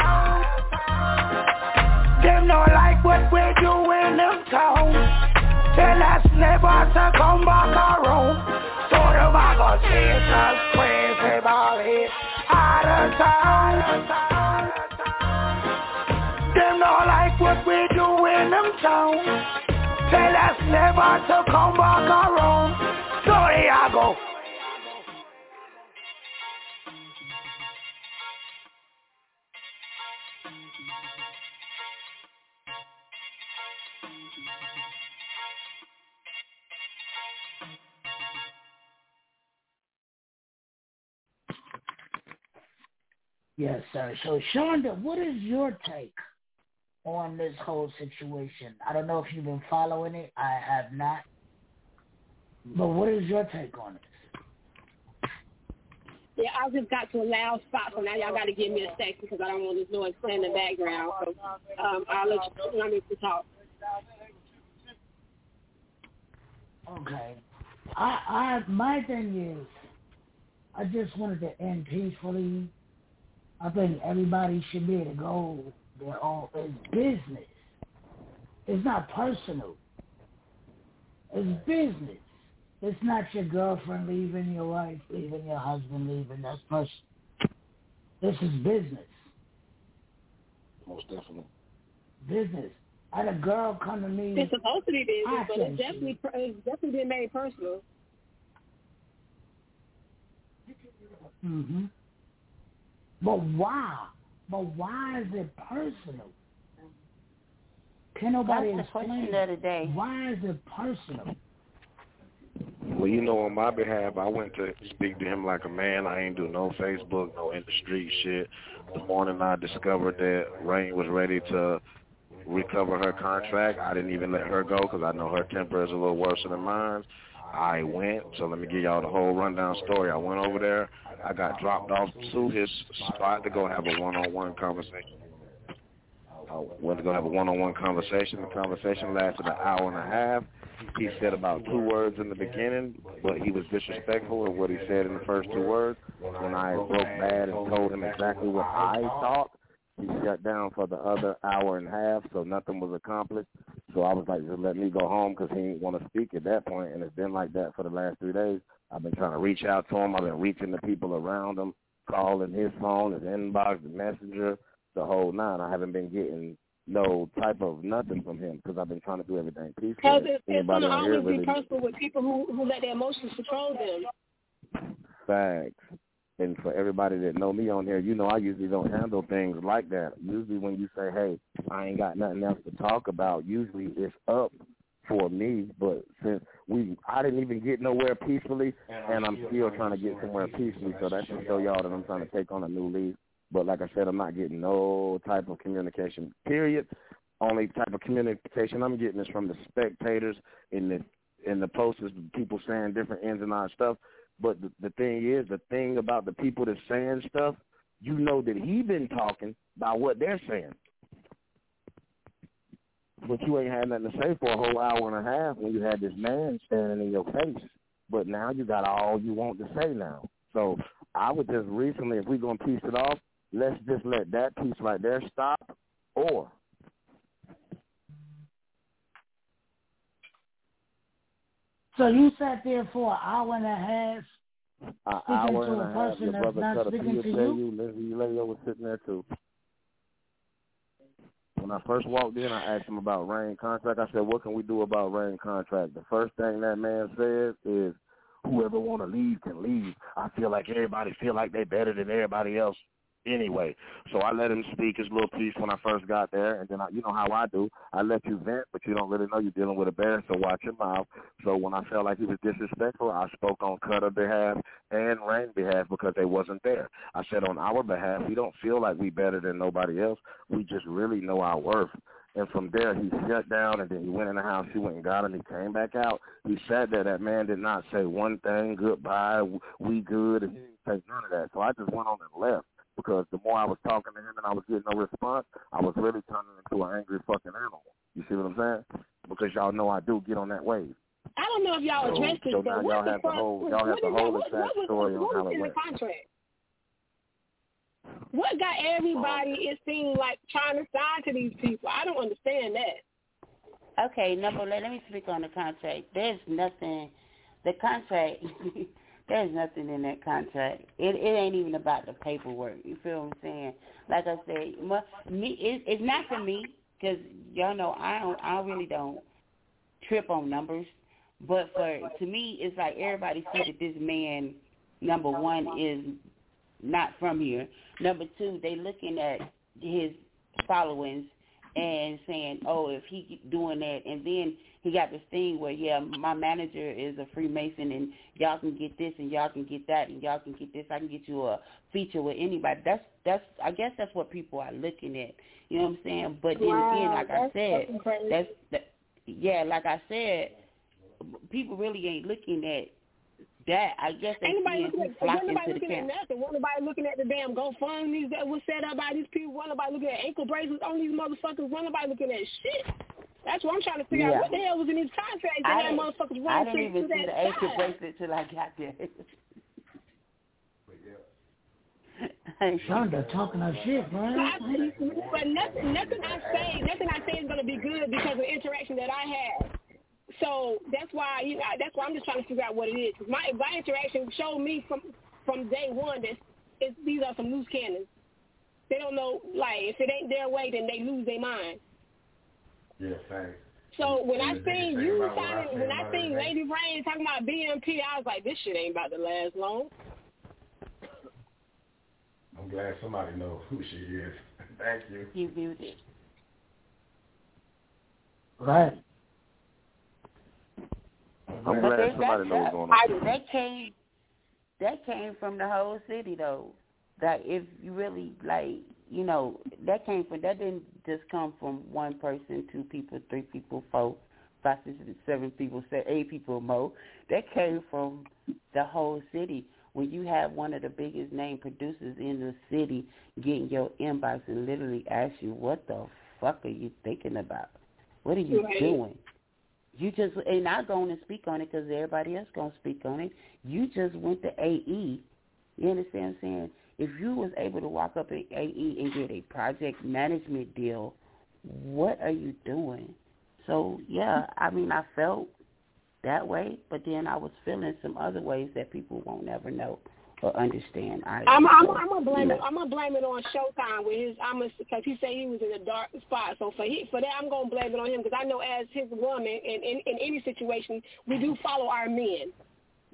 Them not like what we do in them town. Tell us never to come back around. So I go chase us ball hits out of town. Them not like what we do in them town. Tell us never to come back around. So they I go. Yes, sir. So, Shonda, what is your take on this whole situation? I don't know if you've been following it. I have not. But what is your take on it? Yeah, I just got to a loud spot, so now y'all got to give me a second because I don't want this noise playing in the background. So um, I'll let you me to talk. Okay. I, I, my thing is, I just wanted to end peacefully. I think everybody should be able to go their own. It's business. It's not personal. It's business. It's not your girlfriend leaving, your wife leaving, your husband leaving. That's personal. This is business. Most definitely. Business. I had a girl come to me. It's supposed to be business, but it's definitely it's definitely been made personal. hmm But why? But why is it personal? Can nobody That's the explain question of the day. Why is it personal? Well, you know, on my behalf, I went to speak to him like a man. I ain't do no Facebook, no in the street shit. The morning I discovered that Rain was ready to recover her contract, I didn't even let her go because I know her temper is a little worse than mine. I went, so let me give y'all the whole rundown story. I went over there. I got dropped off to his spot to go have a one-on-one conversation. I went to go have a one-on-one conversation. The conversation lasted an hour and a half. He said about two words in the beginning, but he was disrespectful of what he said in the first two words. When I broke bad and told him exactly what I thought, he shut down for the other hour and a half, so nothing was accomplished. So I was like, just let me go home because he didn't want to speak at that point, and it's been like that for the last three days. I've been trying to reach out to him. I've been reaching the people around him, calling his phone, his inbox, the messenger, the whole nine. I haven't been getting no type of nothing from him because I've been trying to do everything peacefully. Because it's, it's going to always be really personal with people who who let their emotions control them. facts. And for everybody that know me on here, you know I usually don't handle things like that. Usually when you say, hey, I ain't got nothing else to talk about, usually it's up for me. But since we, I didn't even get nowhere peacefully, and I'm still trying to get somewhere peacefully. So that should show y'all that I'm trying to take on a new leaf. But like I said, I'm not getting no type of communication. Period. Only type of communication I'm getting is from the spectators in the in the posters, people saying different ins and outs stuff. But the, the thing is, the thing about the people that's saying stuff, you know that he been talking about what they're saying. But you ain't had nothing to say for a whole hour and a half when you had this man standing in your face. But now you got all you want to say now. So I would just recently, if we're going to piece it off, let's just let that piece right there stop. Or So you sat there for an hour and a half an speaking hour to and a half, person your brother not cut a speaking to you? you, Eladio was sitting there too. When I first walked in, I asked him about Rain contract. I said, what can we do about Rain contract? The first thing that man said is, whoever want to leave can leave. I feel like everybody feel like they better than everybody else anyway. So I let him speak his little piece when I first got there, and then I, you know how I do. I let you vent, but you don't really know you're dealing with a bear, so watch your mouth. So when I felt like he was disrespectful, I spoke on Cutter behalf and Rain behalf because they wasn't there. I said on our behalf, we don't feel like we better than nobody else. We just really know our worth. And from there, he shut down, and then he went in the house. He went and got him. He came back out. He sat there. That man did not say one thing, goodbye, we good, he didn't say none of that. So I just went on and left because the more I was talking to him and I was getting no response, I was really turning into an angry fucking animal. You see what I'm saying? Because y'all know I do get on that wave. I don't know if y'all So- addressed this, so but what y'all the have the fuck? whole- y'all have is the that? whole what, exact what was, story on what was in the contract? What got everybody? It seemed like trying to sign to these people. I don't understand that. Okay, number let, let me speak on the contract. There's nothing the contract there's nothing in that contract. It it ain't even about the paperwork. You feel what I'm saying? Like I said, my, me it, it's not for me because y'all know I don't I really don't trip on numbers. But for to me, it's like everybody see that this man number one is not from here. Number two, they looking at his followings and saying, "Oh, if he keep doing that," and then he got this thing where, yeah, my manager is a Freemason, and y'all can get this, and y'all can get that, and y'all can get this. I can get you a feature with anybody. That's that's. I guess that's what people are looking at. You know what I'm saying? But then again, like I said, that's that, yeah, like I said, people really ain't looking at that. I guess they Ain't nobody see looking at, flocking wasn't nobody looking at nothing. Wasn't nobody looking at the damn GoFundMe's that was set up by these people. Wasn't nobody looking at ankle bracelets on these motherfuckers. Wasn't nobody looking at shit. That's what I'm trying to figure Yeah. out. What the hell was in these contracts I that didn't, motherfuckers I didn't even to see that the ankle bracelet till I got there. Shonda talking her shit, man. I, but nothing, nothing I say, nothing I say is going to be good because of the interaction that I had. So that's why you know, that's why I'm just trying to figure out what it is. 'Cause my my interaction showed me from from day one that it's, these are some loose cannons. They don't know like if it ain't their way, then they lose their mind. Yeah, thanks. So when I And the biggest seen thing you about what I signing, when I seen Lady Rain talking about BMP, I was like, this shit ain't about to last long. I'm glad somebody knows who she is. Thank you. You muted. Right. I'm But glad they- somebody that, knows what's going on. that came that came from the whole city though. That if you really like, you know, that came from that didn't just come from one person, two people, three people, four, five, six, seven people, say eight people, more. That came from the whole city. When you have one of the biggest name producers in the city getting your inbox and literally ask you, "What the fuck are you thinking about? What are you Right. doing?" You just and not going to speak on it because everybody else gonna speak on it. You just went to AE. You understand what I'm saying? If you was able to walk up at AE and get a project management deal, what are you doing? So yeah, I mean, I felt that way, but then I was feeling some other ways that people won't ever know or understand. I, I'm I'm, I'm gonna blame know. it. I'm gonna blame it on Showtime with his. I'm because he said he was in a dark spot. So for he, for that, I'm gonna blame it on him because I know as his woman, in, in in any situation, we do follow our men.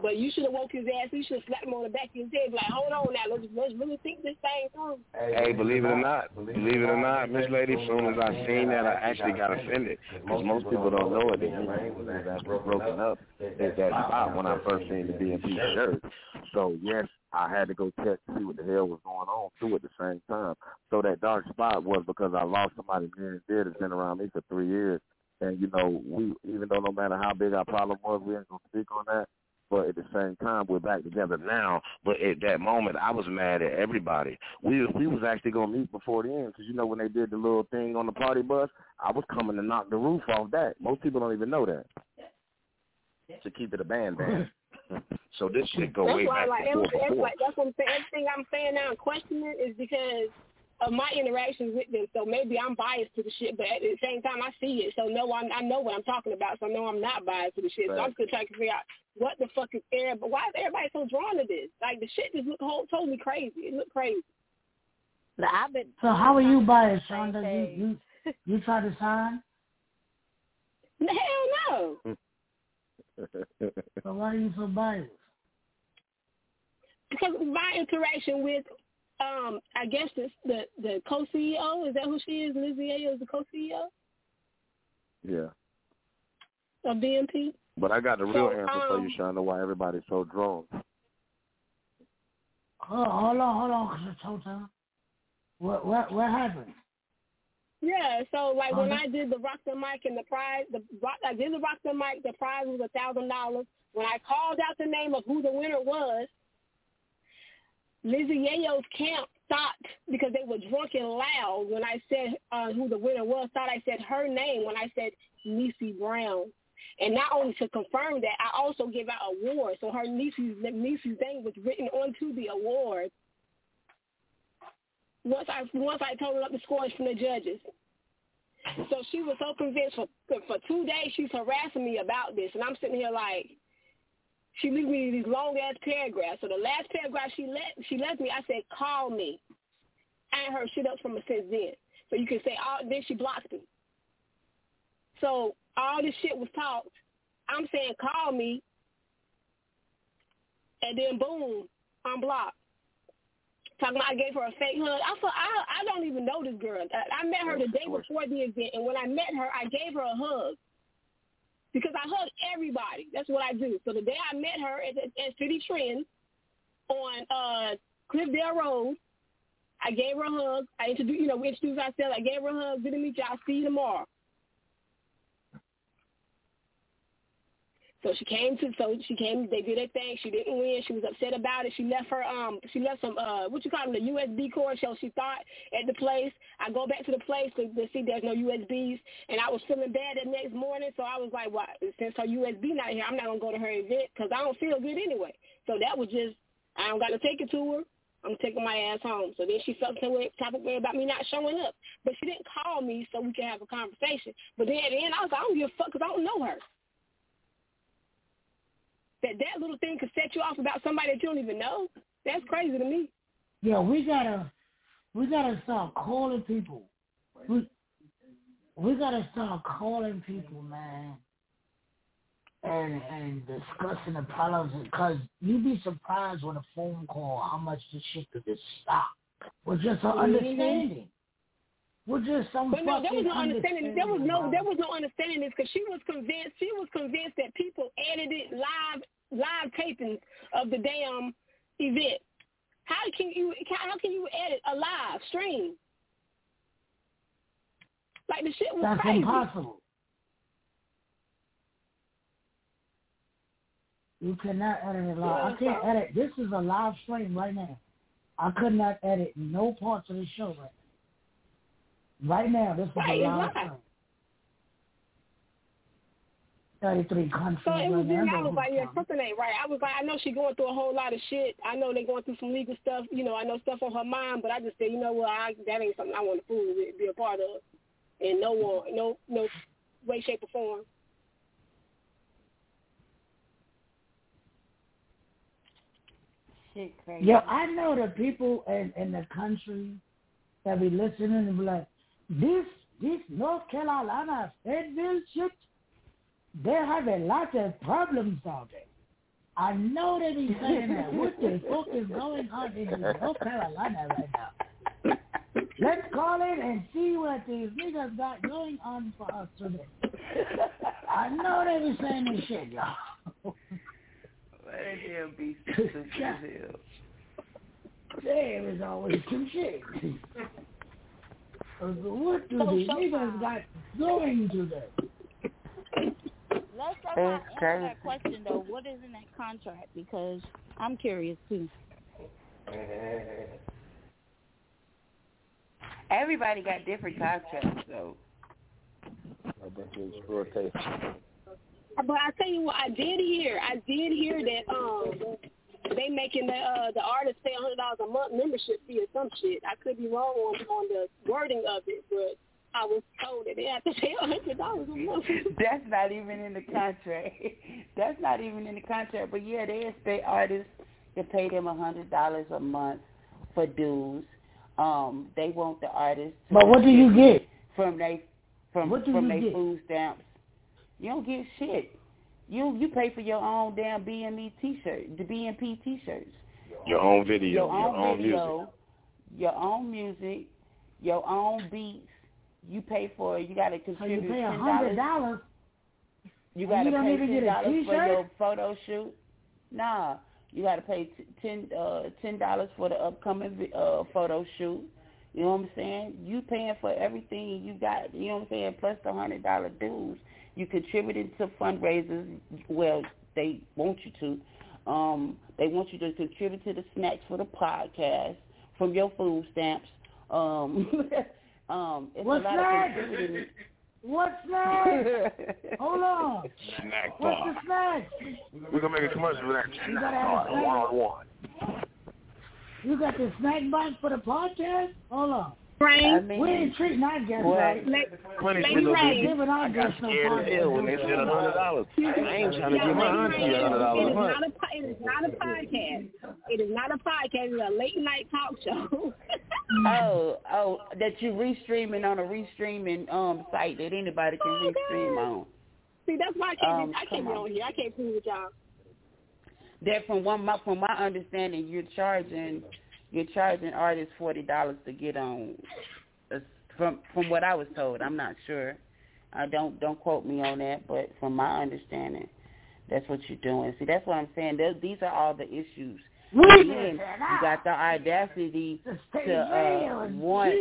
But you should have woke his ass. You should have slapped him on the back of his head, like, hold on now, let's let's really think this thing through. Hey, believe it or not, believe it or not, Miss Lady, as soon as I seen that, I actually got offended. Because most people don't know it. That me and was actually broken up at that spot when I first seen the BMP shirt. So, yes, I had to go check to see what the hell was going on, too, at the same time. So that dark spot was because I lost somebody near and dear that's been around me for three years. And, you know, we even though no matter how big our problem was, we ain't to speak on that but at the same time we're back together now. But at that moment, I was mad at everybody. We we was actually gonna meet before the end because you know when they did the little thing on the party bus, I was coming to knock the roof off that. Most people don't even know that. To keep it a band band. so this shit go that's way why, back like, before every, every, before. like, that's what I'm saying. Everything I'm saying now and questioning is because of my interactions with them. So maybe I'm biased to the shit, but at the same time, I see it. So no, I'm, I know what I'm talking about. So no, I'm not biased to the shit. So I'm still trying to figure out what the fuck is everybody. Why is everybody so drawn to this? Like the shit just look whole, totally crazy. It looked crazy. Now, I've been. So how are you biased, Shonda? You you you try to sign? Hell no. Hmm. So why are you so biased? Because my interaction with, um, I guess the the, the co-CEO is that who she is? Lizzie Ayo is the co-CEO Yeah. of BMP. But I got the real So, answer for um, you, Shonda, why everybody's so drunk? Hold, hold on, hold on, cause it's hotel. What what what happened? Yeah, so like when Oh, I did the rock the mic and the prize, the rock, I did the rock the mic. The prize was a thousand dollars. When I called out the name of who the winner was, Lizzie Yayo's camp thought because they were drunk and loud when I said uh, who the winner was. Thought I said her name when I said Niecy Brown. And not only to confirm that, I also gave out awards. So her niece's niece's name was written onto the award. Once I once I totaled up the scores from the judges. So she was so convinced for for two days she's harassing me about this, and I'm sitting here like, she leaves me these long ass paragraphs. So the last paragraph she let she left me, I said, call me. I ain't heard shit else from her since then. So you can say, oh, then she blocked me. So all this shit was talked. I'm saying, call me, and then boom, I'm blocked. Talking about I gave her a fake hug. I thought I I don't even know this girl. I, I met her the day before the event, and when I met her, I gave her a hug because I hug everybody. That's what I do. So the day I met her at, at Citi Trends on uh, Cliffdale Road, I gave her a hug. I introduced, you know, we introduced ourselves. I gave her a hug. Good to meet you. I'll see you tomorrow. So she came to so she came they did their thing. She didn't win. She was upset about it. She left her um she left some uh what you call them the USB cord so she thought at the place. I go back to the place to, to see there's no USBs and I was feeling bad the next morning so I was like, well, since her USB not here, I'm not gonna go to her event because I don't feel good anyway. So that was just I don't got to take it to her. I'm taking my ass home. So then she felt some way, type of way about me not showing up. But she didn't call me so we could have a conversation. But then at the end, I was like, I don't give a fuck because I don't know her. That that little thing could set you off about somebody that you don't even know. That's crazy to me. Yeah, we gotta we gotta start calling people. We we gotta start calling people, man, and and discussing the problems because you'd be surprised with a phone call how much this shit could just stop with just an Mhm. understanding. Just some But no, there was no understanding. There was no there was no understanding this because she was convinced she was convinced that people edited live live tapings of the damn event. How can you how can you edit a live stream? Like the shit was That's crazy. impossible. You cannot edit it live. I can't edit. This is a live stream right now. I could not edit no parts of the show right now. Right now, this is Right, a it's live live. 33 countries So it right was now. just, I was like, yeah, something ain't right. I was like, I know she's going through a whole lot of shit. I know they're going through some legal stuff. You know, I know stuff on her mind, but I just said, you know what, I, that ain't something I want to fool with, be a part of, in no one, no, no way, shape, or form. Shit crazy. Yeah, I know the people in, in the country that be listening and be like, this this North Carolina Fayetteville shit, they have a lot of problems out there. I know they be saying that. What the fuck is going on in North Carolina right now? Let's call in and see what these niggas got going on for us today. I know they be saying this shit, y'all. Let them be as hell. There is always some shit. What do So, these so niggas got going today? Let's go That's ahead answer that question though. What is in that contract? Because I'm curious too. Everybody got different contracts, so I think it's exploitation. But I tell you what, I did hear, I did hear that um they making the uh, the artist pay a hundred dollars a month membership fee or some shit. I could be wrong on on the wording of it, but I was told that they have to pay a hundred dollars a month. that's not even in the contract. That's not even in the contract. But yeah, they expect artists to pay them a hundred dollars a month for dues. Um, they want the artists. But what do you get? from they from from you their food stamps? You don't get shit. You you pay for your own damn BME t-shirt, the BMP t-shirts. Your own video, your own, your own video, music. your own music, your own beats. You pay for it. You got to So you contribute pay a ten hundred dollars. dollars. You got to don't pay even ten get a dollars for your photo shoot. Nah, you got to pay t- ten uh ten dollars for the upcoming uh photo shoot. You know what I'm saying? You paying for everything you got. You know what I'm saying? Plus the hundred dollar dues. You contributed to fundraisers. Well, they want you to. Um, they want you to contribute to the snacks for the podcast from your food stamps. Um, um, it's What's a lot that? of contributing. What's that? Hold on. Snack bar. What's the snack? We're gonna make a commercial for that. You gotta Snack have bar, a snack. one on one. You got the snack box for the podcast? Hold on. Right. we ain't treating our guests Boy, right. Plenty Lady of people Ray. Giving our I got guests no scared as hell when they said a hundred dollars. I ain't trying to Yeah, give my auntie a hundred dollars it a month. not a it is not a podcast. It is not a podcast. It's a late night talk show. Oh, oh, that you restreaming on a restreaming um site that anybody can restream on. See, that's why I can't. Um, be, I can't be on. on here. I can't fool with y'all. That from one my from my understanding, you're charging you're charging artists forty dollars to get on. From from what I was told, I'm not sure. I don't don't quote me on that, but from my understanding, that's what you're doing. See, that's what I'm saying. Those, these are all the issues. Again, you got the audacity to uh, want.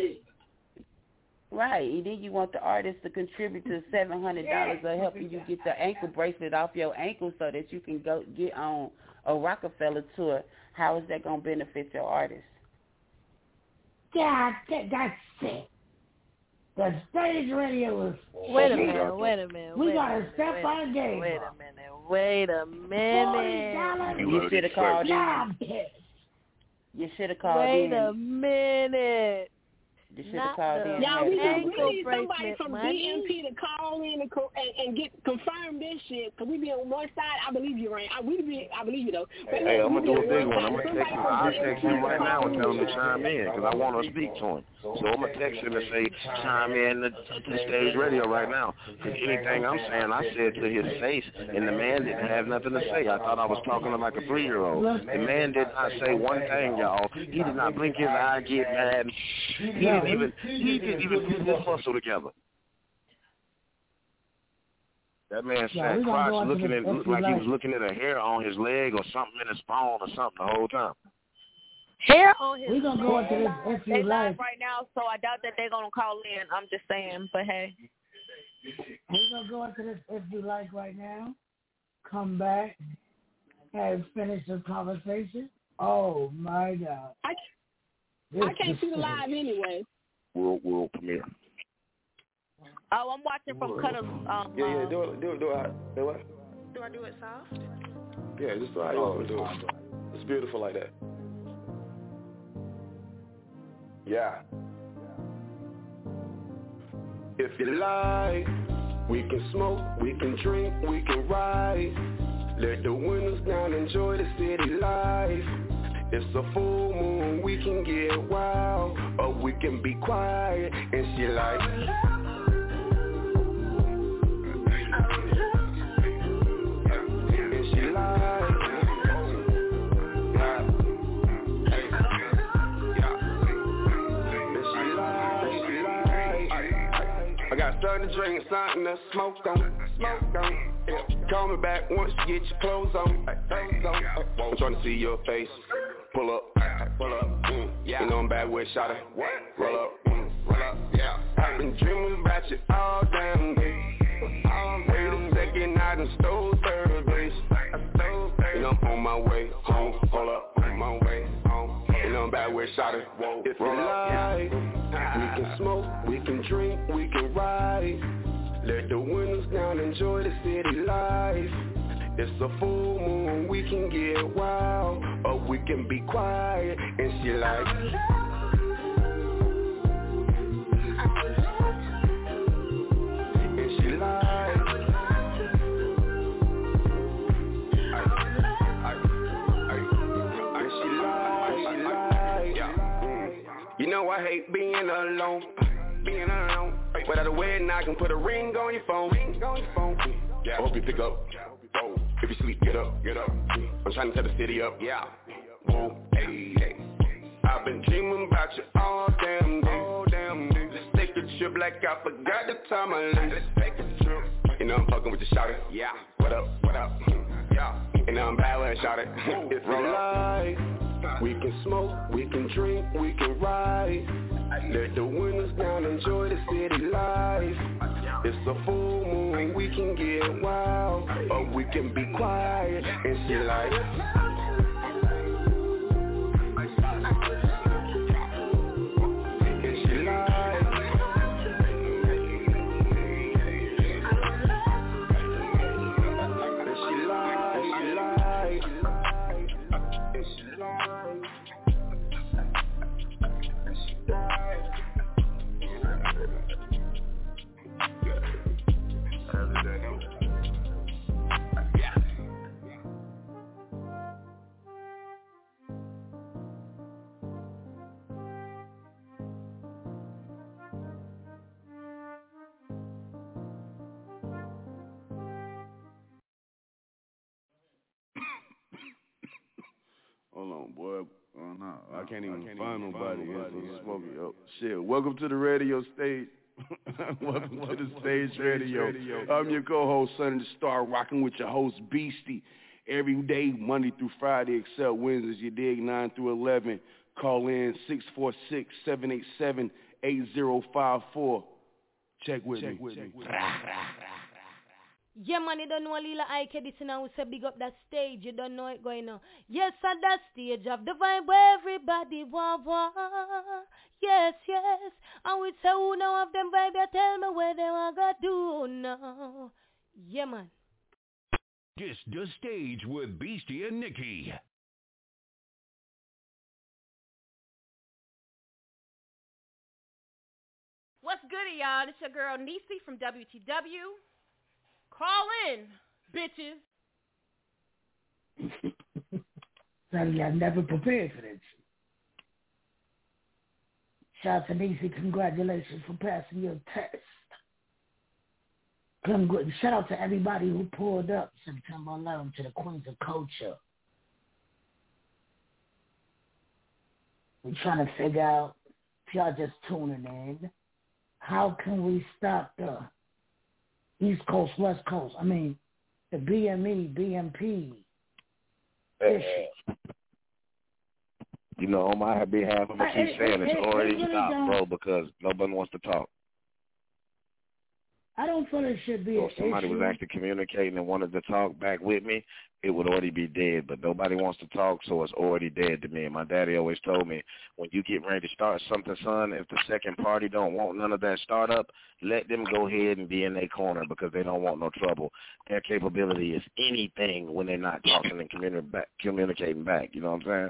Right, and then you want the artist to contribute to seven hundred dollars of helping you get the ankle bracelet off your ankle so that you can go get on a Rockefeller tour. How is that gonna benefit your artist? Yeah, that, that's it. The stage radio is. Wait a minute, wait a minute. We gotta a step wait our game Wait a minute, wait a minute. You should have called in. Yeah, I'm pissed. You should have called Wait in. a minute. You should have called the in. Y'all, we, had need- we need somebody from money. BMP to call in and, co- and, and get confirm this shit. Cause we be on one side. I believe you, Rain. I we be. I believe you though. But Hey, I'm gonna do a big one one. I'm gonna text him. I'll text him right now and tell him to chime in because I want to speak to him. So I'm gonna text him and say chime in to, to stage radio right now. Because anything I'm saying, I said to his face, and the man didn't have nothing to say. I thought I was talking to like a three year old. The man did not say one thing, y'all. He did not blink his eye, get mad. He didn't even he didn't even put his muscle together. That man Yeah, sat we crotch looking at looked empty like he was looking at a hair on his leg or something in his phone or something the whole time. Hair on his We're gonna go into this They live right now, so I doubt that they're gonna call in. I'm just saying, but hey. We're gonna go into this if you like right now. Come back and finish the conversation. Oh my God! I, I can't see the live anyway. World world premiere. Oh, I'm watching from Cutter's. Um, Yeah, yeah, do it, do it, do it. Do what? Do I do it soft? Yeah, just do how you want to do it. It's beautiful like that. Yeah. If you like, we can smoke, we can drink, we can ride. Let the windows down, enjoy the city life. It's a full moon, we can get wild, or we can be quiet. And she like, and she like. I got started drinking something to smoke on, smoke on. Yeah. Call me back once you get your clothes on, clothes on. Oh, I'm trying to see your face. Pull up, pull up, mm, yeah. You know I'm bad with shot it. Roll up, mm, roll up, yeah. I've been dreaming about you all damn day. Wait a second, I done stole third base. I stole third. You know I'm on my way home. Hold up, on my way home. You know I'm bad with shot it. If you like, we can smoke, we can drink, we can ride. Let the windows down, enjoy the city life. It's a full moon, we can get wild, or we can be quiet. And she like, and she like, like. Mm. You know I hate being alone, being alone. But at a wedding, I can put a ring on your phone. Ring on your phone. Yeah. I hope you pick up. Whoa. If you sleep, get up, get up. I'm trying to set the city up. Yeah. Whoa. Hey, hey. I've been dreaming about you all damn day. All damn day. Let's take a trip like I forgot the time I left. Let's take a trip. You know I'm fucking with the shouter. Yeah. What up? What up? Yeah. You know I'm bad when I shout it. If you we can smoke, we can drink, we can ride. Let the windows down, enjoy the city life. It's a full moon, we can get wild, or we can be quiet. And she like, Hold on, boy. Uh, oh, no. I can't even find nobody. It's so smoky. Oh, shit. Welcome to the radio stage. Welcome to the stage radio. I'm your co-host, Sonny the Star, rocking with your host, Beastie. Every day, Monday through Friday, except Wednesdays, you dig, 9 through 11. Call in 8054. Check with me. Yeah, man, you don't know Lila Ike this now. We say big up that stage. You don't know it going on. Yes, at that stage of the vibe where everybody wah want. Yes, yes. And we say who know of them vibe, you tell me where they want to do now. Yeah, man. This the stage with Beastie and Nikki. What's good, y'all? It's your girl Nisi from WTW. Bitches. Sorry, I never prepared for this. Shout out to Nisi, congratulations for passing your test. Shout out to everybody who pulled up September 11th to the Queens of Culture. We're trying to figure out, if y'all just tuning in, how can we stop the East Coast, West Coast? I mean, the BME, BMP issue. You know, on my behalf, I'm gonna keep saying it- it's already it really stopped, bro, because nobody wants to talk. I don't feel it should be So an if somebody issue. was actually communicating and wanted to talk back with me, it would already be dead. But nobody wants to talk, so it's already dead to me. And my daddy always told me, when you get ready to start something, son, if the second party don't want none of that startup, let them go ahead and be in their corner because they don't want no trouble. Their capability is anything when they're not talking and communi- back, communicating back. You know what I'm saying?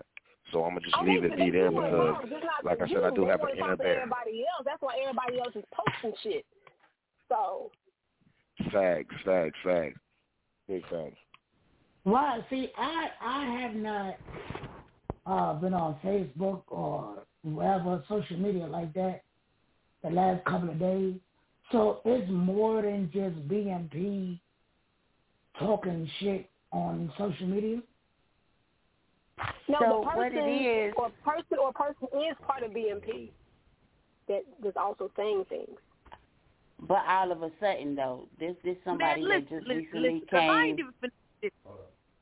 So I'm gonna just Oh, leave it be there because, wrong, just not like I for said, I do They have an talk inner bear. Everybody else. That's why everybody else is posting shit. So Facts, facts, facts, big facts. Why? See, I I have not uh, been on Facebook or whatever social media like that the last couple of days. So it's more than just BMP talking shit on social media. no, So the what person it is- or person or person is part of BMP that was also saying things. But all of a sudden, though, this this somebody Man, that just listen, recently listen, 'cause I ain't came. even finished it.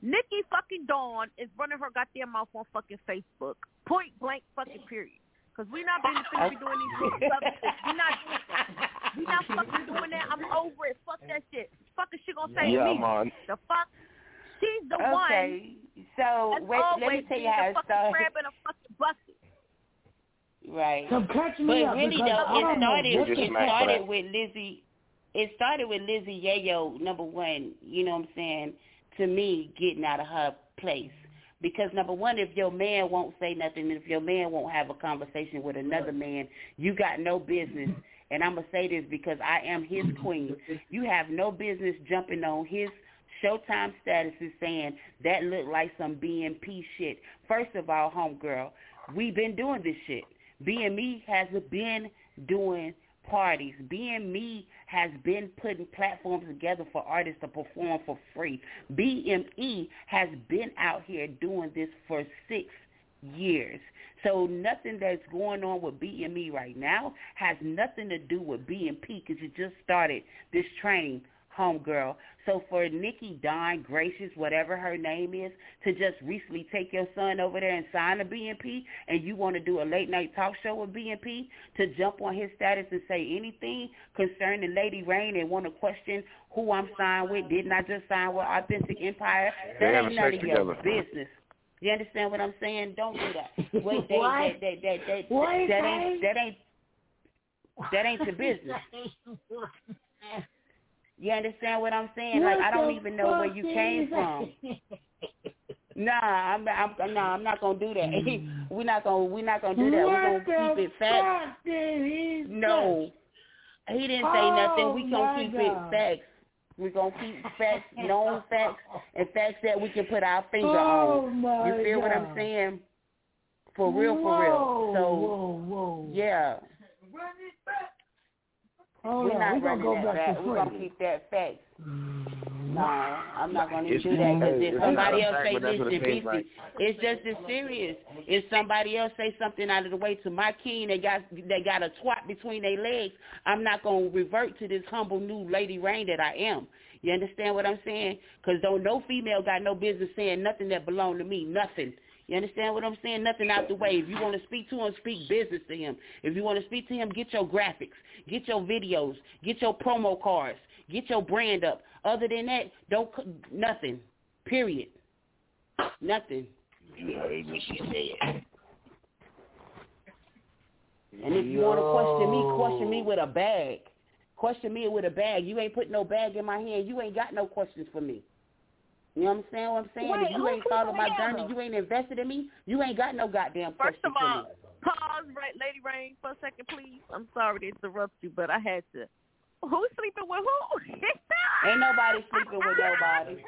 Nikki fucking Dawn is running her goddamn mouth on fucking Facebook. Point blank fucking period. Cause we're not being finna be doing these shit. Fuck shit. We not doing that. We not fucking doing that. I'm over it. Fuck that shit. Fuck is she gonna say Yeah, to me? man. The fuck? She's the one. Okay, so that's wait, let me always tell you how it fucking started. crab in a fucking bucket. Right. So catch me but up, really because though, it started it started with Lizzie it started with Lizzie Yayo, number one, you know what I'm saying, to me, getting out of her place. Because number one, if your man won't say nothing, if your man won't have a conversation with another man, you got no business. And I'm gonna say this because I am his queen. You have no business jumping on his Showtime status statuses saying that looked like some BMP shit. First of all, homegirl, we've been doing this shit. BME has been doing parties. BME has been putting platforms together for artists to perform for free. BME has been out here doing this for six years. So nothing that's going on with BME right now has nothing to do with BMP because you just started this train, homegirl. So for Nikki Dawn Gracious, whatever her name is, to just recently take your son over there and sign a BMP, and you want to do a late night talk show with BMP, to jump on his status and say anything concerning Lady Rain and want to question who I'm signed with, didn't I just sign with Authentic Empire? They That having ain't none sex of your business. You understand what I'm saying? Don't do that. Wait, they, What? that, that, that, that, What that ain't that ain't that ain't your business. You understand what I'm saying? like I don't even know where you came from. Nah, I'm, I'm no, I'm not gonna do that. we're not gonna we're not gonna do that. We're gonna keep it facts. fuck did he No, he didn't say Oh, nothing. We gonna oh keep God. it facts. We're gonna keep facts, known facts, and facts that we can put our finger Oh, on. my You feel what I'm saying? For real, for Whoa, real. So whoa, whoa. yeah, Hold we're on, not we gonna running go that back back. to We're gonna keep that facts. Mm-hmm. No, I'm not gonna It's- do that because if somebody else say this, what it then seems BC, like. it's just as serious. If somebody else say something out of the way to my king, they got they got a twat between their legs. I'm not gonna revert to this humble new lady rain that I am. You understand what I'm saying? Because though no female got no business saying nothing that belong to me, nothing. You understand what I'm saying? Nothing out the way. If you want to speak to him, speak business to him. If you want to speak to him, get your graphics, get your videos, get your promo cards, get your brand up. Other than that, don't nothing. Period. Nothing. You heard what she said. And if you want to question me, question me with a bag. Question me with a bag. You ain't put no bag in my hand. You ain't got no questions for me. You know what I'm saying? What I'm saying? Wait, if you who ain't put followed my together? journey, you ain't invested in me, you ain't got no goddamn First of all, pause, right, Lady Rain, for a second, please. I'm sorry to interrupt you, but I had to. Who's sleeping with who? Ain't nobody sleeping with nobody.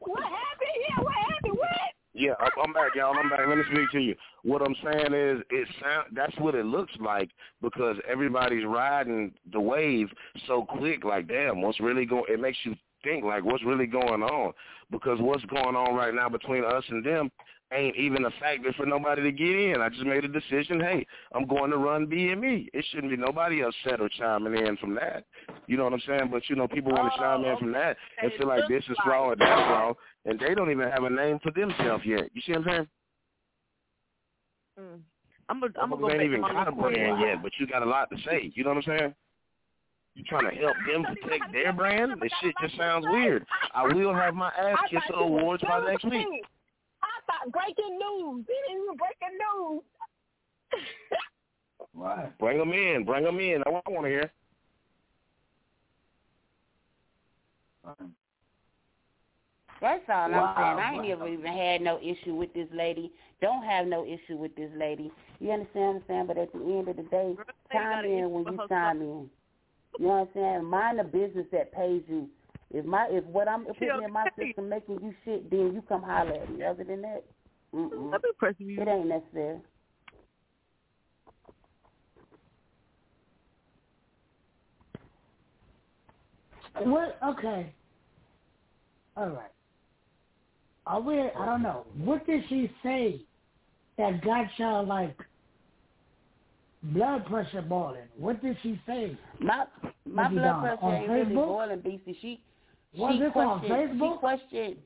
what happened here? What happened? What? Yeah, I'm- I'm back, y'all. I'm back. Let me speak to you. What I'm saying is, it sound that's what it looks like because everybody's riding the wave so quick. Like, damn, what's really going? It makes you think like, what's really going on? Because what's going on right now between us and them ain't even a factor for nobody to get in. I just made a decision. Hey, I'm going to run BME. It shouldn't be nobody upset or chiming in from that. You know what I'm saying? But you know, people want to chime in from that and feel like this is wrong or that's wrong, and they don't even have a name for themselves yet. You see what I'm saying? Mm. I'm gonna, I'm gonna go ain't even got a brand yet, but you got a lot to say. You know what I'm saying? You trying to help them protect their brand? This shit just sounds weird. I will have my ass I kiss thought you was awards by next week. I thought breaking news. It isn't even breaking news. Right. Bring them in. Bring them in. I want to hear. That's all Wow. I'm saying. I ain't ever even had no issue with this lady. Don't have no issue with this lady. You understand what I'm saying? But at the end of the day, chime in when you chime in. You know what I'm saying? Mind the business that pays you. If my if what I'm putting in my system making you shit, then you come holler at me. Other than that, mm-mm. it ain't necessary. What? Okay. All right. Are we? I don't know. What did she say that got y'all like blood pressure boiling? What did she say? My my blood pressure on ain't really boiling, BC. She Was she this on questioned she questioned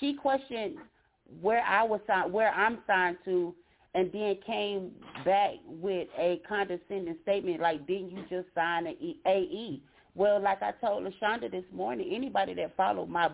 she questioned where I was signed where I'm signed to and then came back with a condescending statement like didn't you just sign an E- AE? Well, like I told LaShonda this morning, anybody that followed my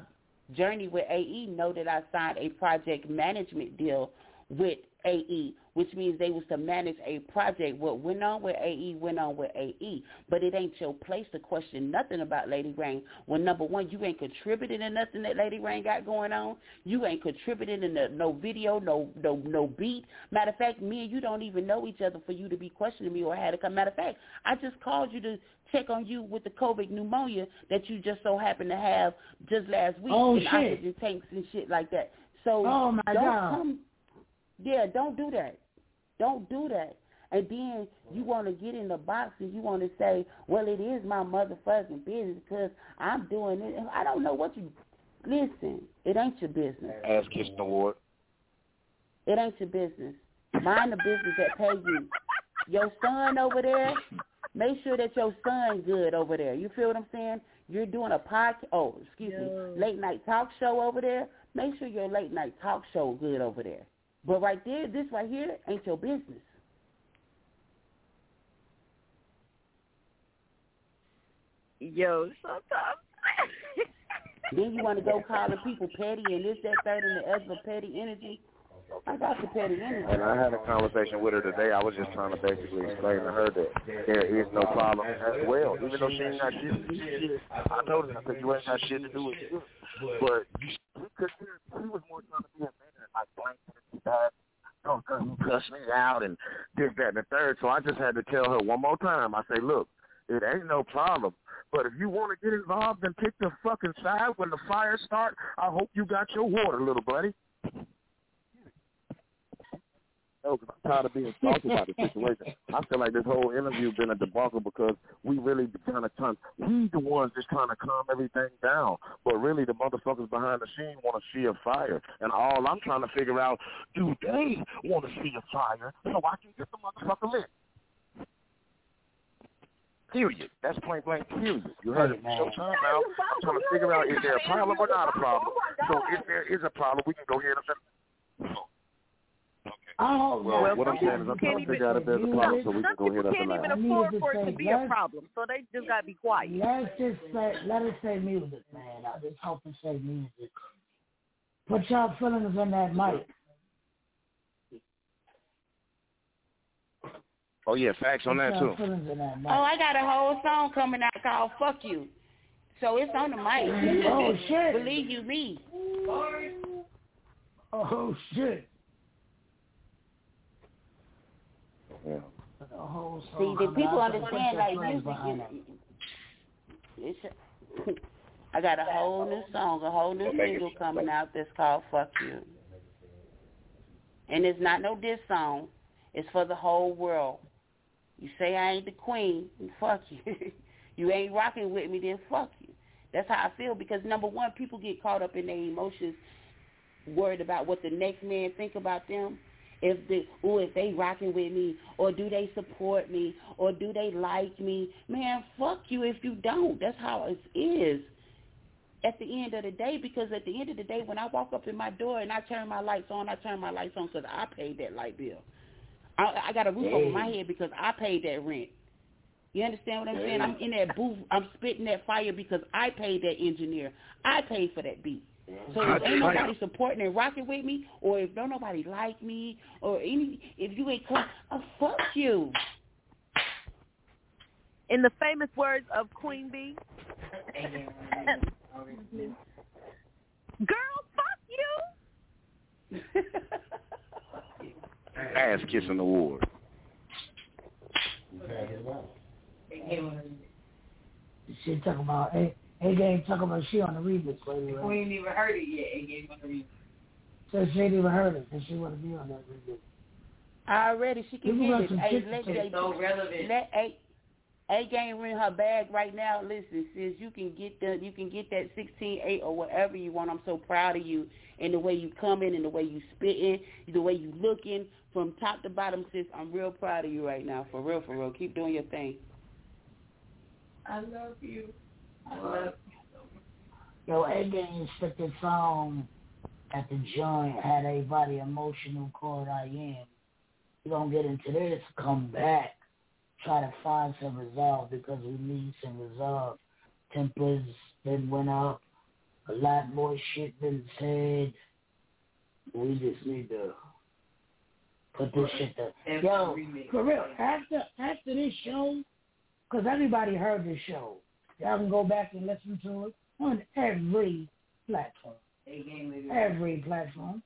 journey with AE know that I signed a project management deal with AE, which means they was to manage a project. What went on with AE went on with AE, but it ain't your place to question nothing about Lady Rain. When number one, you ain't contributing to nothing that Lady Rain got going on. You ain't contributing in the, no video, no no no beat. Matter of fact, me and you don't even know each other for you to be questioning me or had to come. Matter of fact, I just called you to check on you with the COVID pneumonia that you just so happened to have just last week Oh, in shit. oxygen tanks and shit like that. So Oh, my don't God. come yeah, don't do that. Don't do that. And then you want to get in the box and you want to say, well, it is my motherfucking business because I'm doing it. And I don't know what you. Listen, it ain't your business. Ass kissing award. It ain't your business. Mind the business that pay you. Your son over there, make sure that your son good over there. You feel what I'm saying? You're doing a podcast. Oh, excuse me, late night talk show over there. Make sure your late night talk show good over there. But right there, this right here ain't your business. Yo, sometimes. Then you want to go calling people petty and this, that, third, and the other petty energy. I got the petty energy. And I had a conversation with her today. I was just trying to basically explain to her that there is no problem as well. Even though she ain't got shit to do with it. I told her, I said, you ain't got shit to do with it. But because she was more trying to be a man, like blank that. Oh, you cuss me out and this, that, and the third. So I just had to tell her one more time. I say, look, it ain't no problem. But if you want to get involved and pick the fucking side when the fire start, I hope you got your water, little buddy. 'Cause I'm tired of being salty about the situation. I feel like this whole interview been a debacle because we really kind of trying, we the ones just trying to calm everything down. But really, the motherfuckers behind the scene want to see a fire. And all I'm trying to figure out, do they want to see a fire so I can get the motherfucker lit? Period. That's point blank. Period. You heard it. Showtime now. I'm trying to figure out is there a problem or not a problem. So if there is a problem, we can go ahead and. Oh, Well, yeah. what I'm saying is I'm trying to figure out if there's a problem so we can go hit up the Can't even afford for it to be a problem, so they just gotta be quiet. Let's just say, let us say music, man. I just hope to say music. Put your feelings in that mic. Oh yeah, facts on that too. feelings in that mic. Oh, I got a whole song coming out called "Fuck You," so it's on the mic. Oh, shit. Believe you me. Oh shit. Yeah. See, song the people understand put like music. behind You, it's I got a whole new song, a whole new single coming out that's called "Fuck You," and it's not no diss song. It's for the whole world. You say I ain't the queen, then fuck you. you ain't rocking with me, then fuck you. That's how I feel because number one, people get caught up in their emotions, worried about what the next man think about them. If the oh, if they rocking with me, or do they support me, or do they like me? Man, fuck you if you don't. That's how it is. At the end of the day, because at the end of the day, when I walk up in my door and I turn my lights on, I turn my lights on because I paid that light bill. I, I got a roof over my head because I paid that rent. You understand what I'm saying? I'm in that booth. I'm spitting that fire because I paid that engineer. I paid for that beat. So if ain't nobody supporting and rocking with me, or if don't nobody like me, or any, if you ain't come, oh, fuck you. In the famous words of Queen Bee, girl, fuck you. Ass kissing award. She talking about A A game talking about she on the remix lady. We ain't even heard it yet. It gave us a reason. So she ain't even heard it, and she want to be on that remix. Already, she can Give get it. some Hey, let, to. So relevant. let A A game in her bag right now. Listen, sis, you can get the you can get that sixteen eight or whatever you want. I'm so proud of you and the way you coming and the way you spitting, the way you looking from top to bottom, sis. I'm real proud of you right now. For real, for real. Keep doing your thing. I love you. Yo, A game spit this song at the joint, had everybody emotional called I am. You gonna get into this, come back, try to find some resolve because we need some resolve. Tempers been went up, a lot more shit been said. We just need to put this shit to Yo, for real, after after this show, because everybody heard this show. Y'all can go back and listen to it on every platform. Every platform.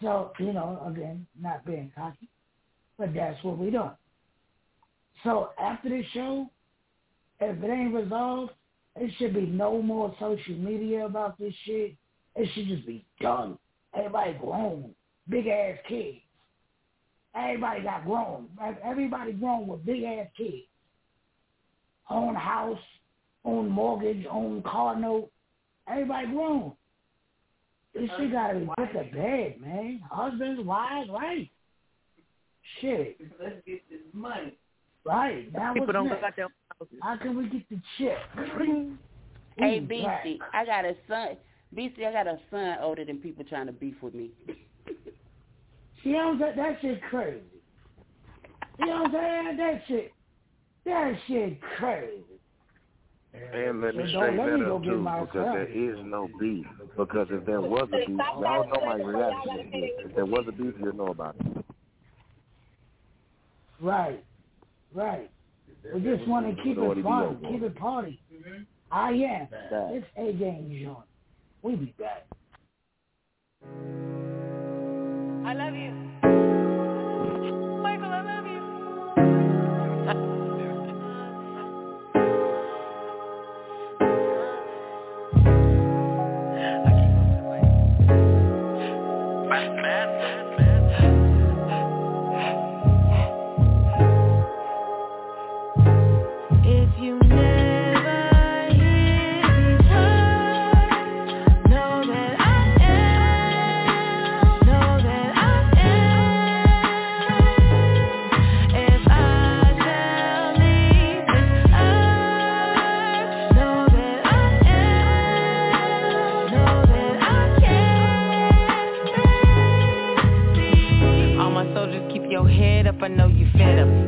So, you know, again, not being cocky, but that's what we doing. So after this show, if it ain't resolved, it should be no more social media about this shit. It should just be done. Everybody grown, big ass kids. Everybody got grown. Everybody grown with big ass kids. Own house, own mortgage, own car note. Everybody grown. This shit gotta be put to bed, man. Husbands, wives, right? Shit, Let's get this money. right. Now People what's don't next? got their How can we get the check? Hey, BC, right. I got a son. BC, I got a son older than people trying to beef with me. You know what I'm saying? That shit crazy. You know what I'm saying? That shit, that shit crazy. And let me So straighten don't let that up too, because there son. no beef. Because if there was a beef, y'all know my reaction is this. If there was a beef, you'll know about it. Right, right. We just want to keep it fun, keep it party. I am. Back. It's A game joint. We be back. I love you.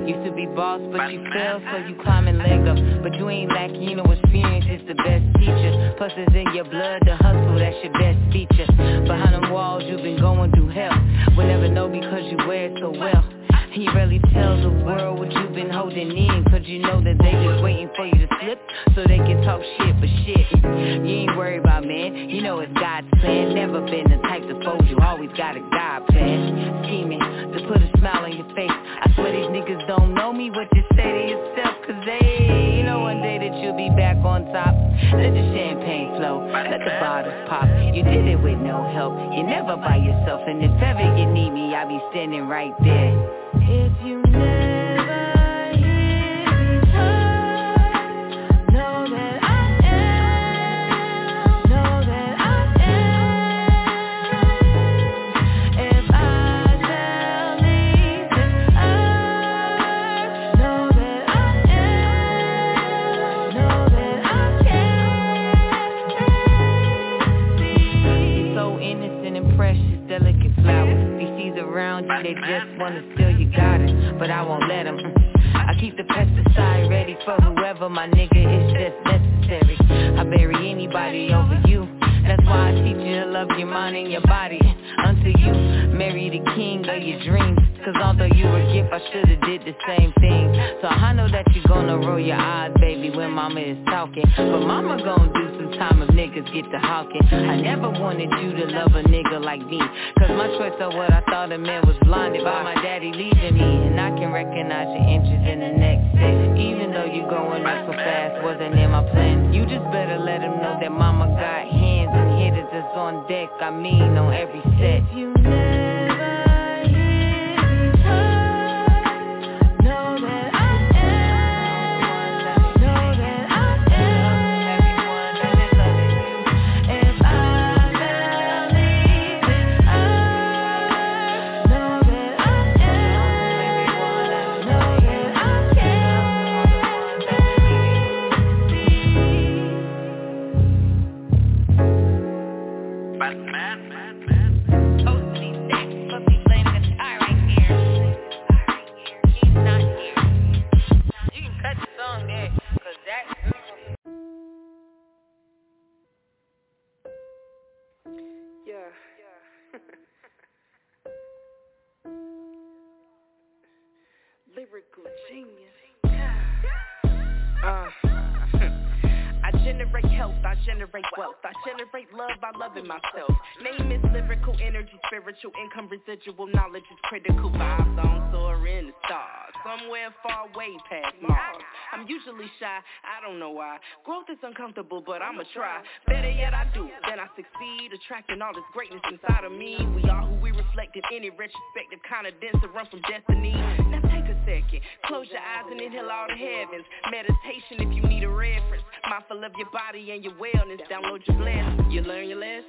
Used to be boss, but you fell, so you climbing leg up But you ain't lacking, you know experience is the best teacher. Plus it's in your blood, the hustle, that's your best feature. Behind them walls, you've been going through hell. We'll never know because you wear it so well you rarely tell the world what you've been holding in Cause you know that they just waiting for you to slip So they can talk shit, but shit You ain't worried about man, you know it's God's plan. Never been the type to fold you, always got a God plan. Scheming to put a smile on your face. I swear these niggas don't know me, what you say to yourself Cause they, you know one day that you'll be back on top. Let the champagne flow, let the bottles pop. You did it with no help, you're never by yourself. And if ever you need me, I'll be standing right there they just wanna steal but I won't let them. I keep the pesticide ready for whoever my nigga is just necessary. I bury anybody over you. That's why I teach you to love your mind and your body Until you marry the king of your dreams Cause although you were a gift, I should've did the same thing So I know that you're gonna roll your eyes, baby, when mama is talking But mama gonna get to hawking. I never wanted you to love a nigga like me. Cause my choice of what I thought a man was blinded by. My daddy leaving me And I can recognize your interest in the next step Even though you going up so fast, wasn't in my plan. You just better let him know that mama got hands and hitters that's on deck. I mean on every set generate love by loving myself. Name is lyrical energy, spiritual income, residual knowledge is critical. Vibes on soar in the stars, somewhere far way past Mars. I'm usually shy, I don't know why. Growth is uncomfortable, but I'ma try. Better yet, I do, then I succeed, attracting all this greatness inside of me. We are who we reflect in any retrospective kind of dance to run from destiny. Now second, close your eyes and inhale all the heavens. Meditation if you need a reference. Mindful of your body and your wellness. Download your blessings. You learn your lessons.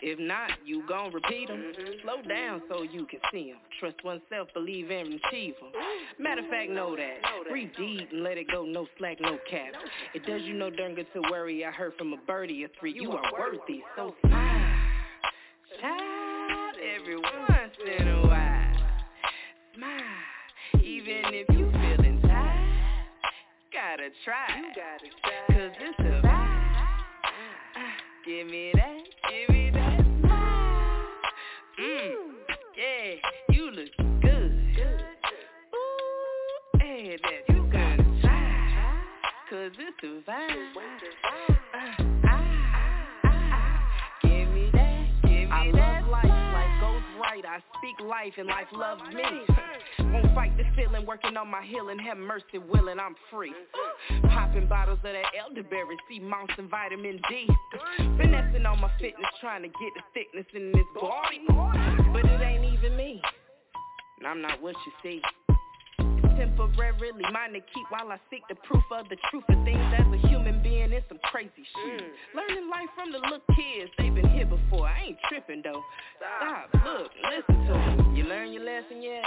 If not, you gon' repeat them. Slow down so you can see them. Trust oneself, believe and achieve them. Matter of fact, know that. Breathe deep and let it go, no slack, no cap. It does you no darn good to worry. I heard from a birdie or three. You are worthy, so smile. Child, every You gotta try, cause it's a vibe. Give me that, give me that smile. Mm, yeah, you look good. Ooh, hey, that you gotta try, cause it's a vibe. Right. I speak life and life loves me. Won't fight the feeling, working on my healing. Have mercy, willing, I'm free. Popping bottles of that elderberry, sea moss and vitamin D. Finessing on my fitness, trying to get the thickness in this body. But it ain't even me. And I'm not what you see. Temporarily mine to keep while I seek the proof of the truth of things as a human being. It's some crazy shit. Learning life from the little kids, they've been here before. I ain't tripping though. Stop, look, listen to me. You learn your lesson yet?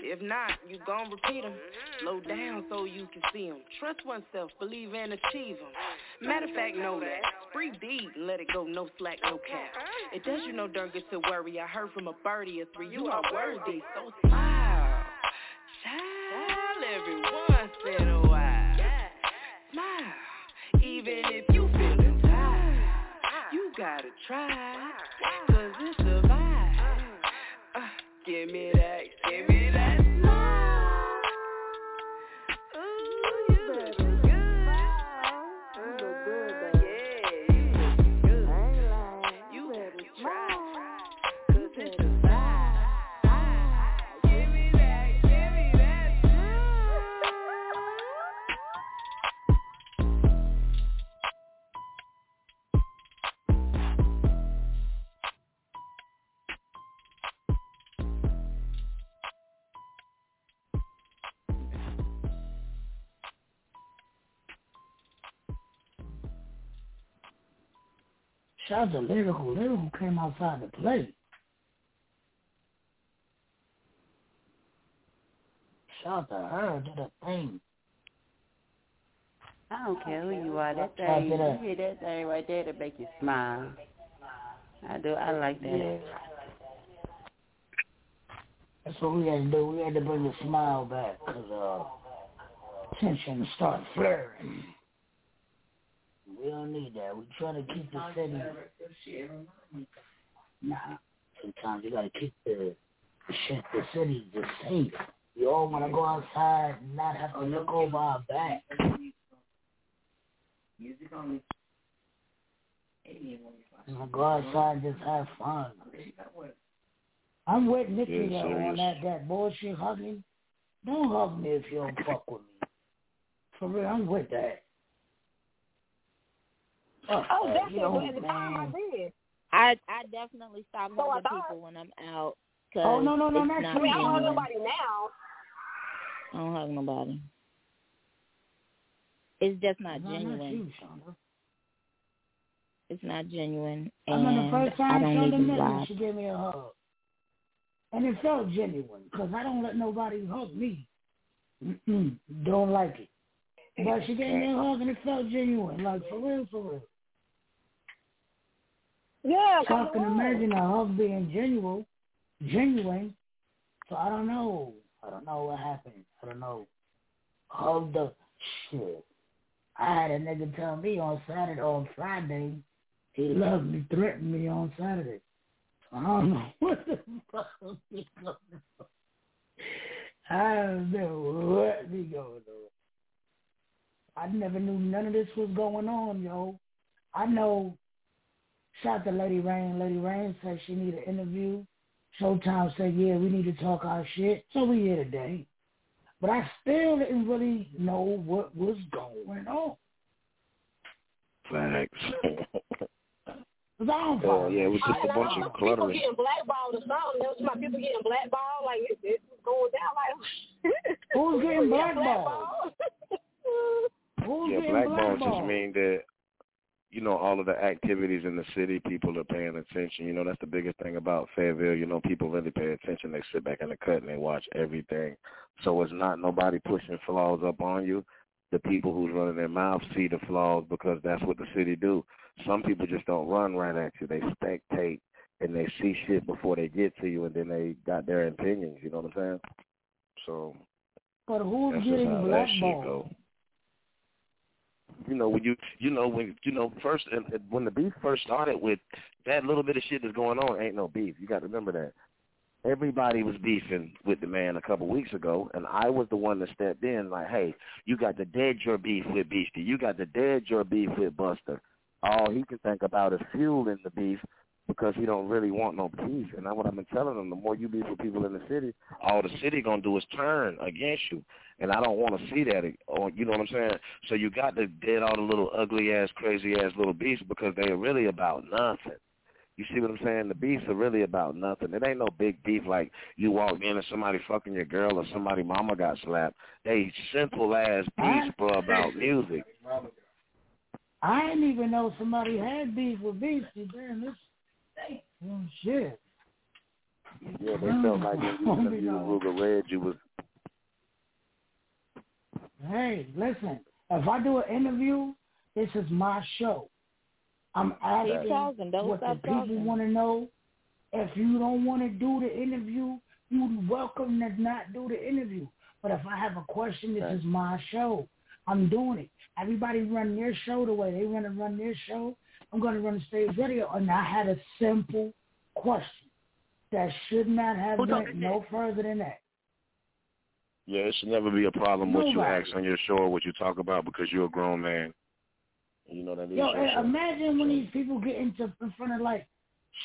If not, you gon' repeat them. Slow down so you can see them. Trust oneself, believe and achieve them. Matter of fact, know that. Free deed and let it go, no slack, no cap. It does you no dirt, get to worry. I heard from a birdie or three, you are worthy, so smile. Try, Shout out to Lyrical. Lyrical came outside to play. Shout out to her. Did a thing. I don't care who you are. That thing, you that. hear that thing right there to make you smile. I do. I like that. Yeah. That's what we had to do. We had to bring the smile back because uh, tension started flaring. We don't need that. We try to keep the city. Nah. Sometimes you gotta keep the, the shit, the city just safe. You all want to go outside and not have to look over our back. Music only. You know, go outside and just have fun. I'm with Nikki Yeah, though, on serious. that that bullshit hugging. Don't hug me if you don't fuck with me. For real, I'm with that. Fuck Oh, oh that. definitely. You know, at the time I man. did. I I definitely stop So hugging people when I'm out. Cause Oh, no, no, no, not not I mean, I don't hug nobody now. I don't hug nobody. It's just not No, not genuine. you, It's not genuine, I remember the and first I time don't Shonda even met me, she gave me a hug. And it felt genuine, because I don't let nobody hug me. Mm-mm, don't like it. But she gave me a hug and it felt genuine, like for real, for real. Yeah, So I can imagine a hug being genuine, genuine. So I don't know. I don't know what happened. I don't know. Hug the shit. I had a nigga tell me on Saturday, on Friday, he loved me, threatened me on Saturday. I don't know what the fuck is going on. I don't know what be going on. I never knew none of this was going on, yo. I know. Shout out to Lady Rain. Lady Rain said she need an interview. Showtime said, yeah, we need to talk our shit. So we here today. But I still didn't really know what was going on. Facts. 'Cause Oh follow yeah, it was just a bunch People of cluttering. getting blackballed or something. There was my people getting blackballed. Like it, it was going down. Like Who's getting blackballed? Who's Yeah, getting blackball just mean that you know all of the activities in the city, people are paying attention. You know that's the biggest thing about Fayetteville. You know people really pay attention. They sit back in the cut and they watch everything. So it's not nobody pushing flaws up on you. The people who's running their mouths see the flaws because that's what the city do. Some people just don't run right at you. They spectate and they see shit before they get to you, and then they got their opinions. You know what I'm saying? So But who's getting how that shit blackballed? You know when you you know when you know first and when the beef first started with that little bit of shit that's going on ain't no beef. You got to remember that. Everybody was beefing with the man a couple weeks ago, and I was the one that stepped in like, "Hey, you got to dead your beef with Beastie. You got to dead your beef with Buster. All he can think about is fueling the beef because he don't really want no peace. And that's what I've been telling him. The more you beef with people in the city, all the city gonna do is turn against you. And I don't want to see that. Or you know what I'm saying? So you got to dead all the little ugly ass, crazy ass little beasts because they are really about nothing. You see what I'm saying? The beefs are really about nothing. It ain't no big beef like you walk in and somebody fucking your girl or somebody mama got slapped. They simple ass beefs, bro, about music. I didn't even know somebody had beef with Beastie. Damn, this oh, shit. Yeah, they felt like when you interviewed Ruger Red, you was Hey, listen. If I do an interview, This is my show. I'm asking Keep talking. Don't what the people talking. want to know. If you don't want to do the interview, you're welcome to not do the interview. But if I have a question, this is my show. I'm doing it. Everybody run their show the way they want to run their show. I'm going to run the stage radio. And I had a simple question that should not have Who went no further than that. Yeah, it should never be a problem what you Nobody. ask on your show or what you talk about because you're a grown man. You know that is Yo, your eh, imagine when these people get into in front of like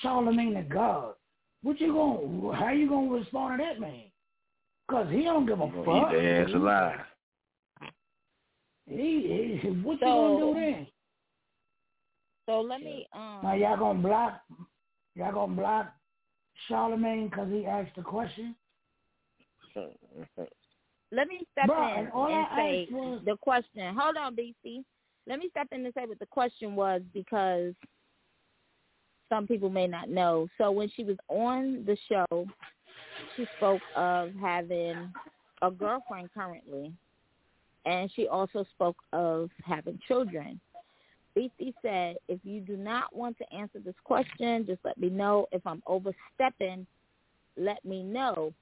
Charlamagne the God. What you going? How you gonna respond to that man? Cause he don't give a Eat fuck. their ass alive. He, he, what So- you gonna do then? So let me um Now y'all gonna block? Y'all gonna block Charlamagne because he asked the question? let me step Bruh, in and I say was- the question. Hold on, BC. Let me step in and say what the question was because some people may not know. So when she was on the show, she spoke of having a girlfriend currently, and she also spoke of having children. BC said, if you do not want to answer this question, just let me know. If I'm overstepping, let me know.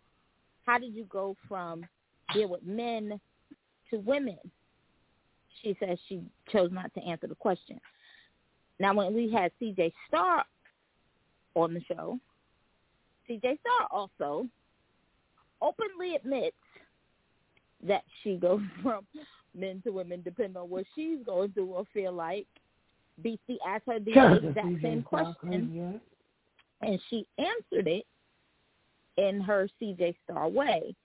How did you go from deal with men to women? She says she chose not to answer the question. Now, when we had CJ Star on the show, CJ Star also openly admits that she goes from men to women depending on what she's going through or feel like. BC asked her the exact same question, and she answered it in her CJ Star way.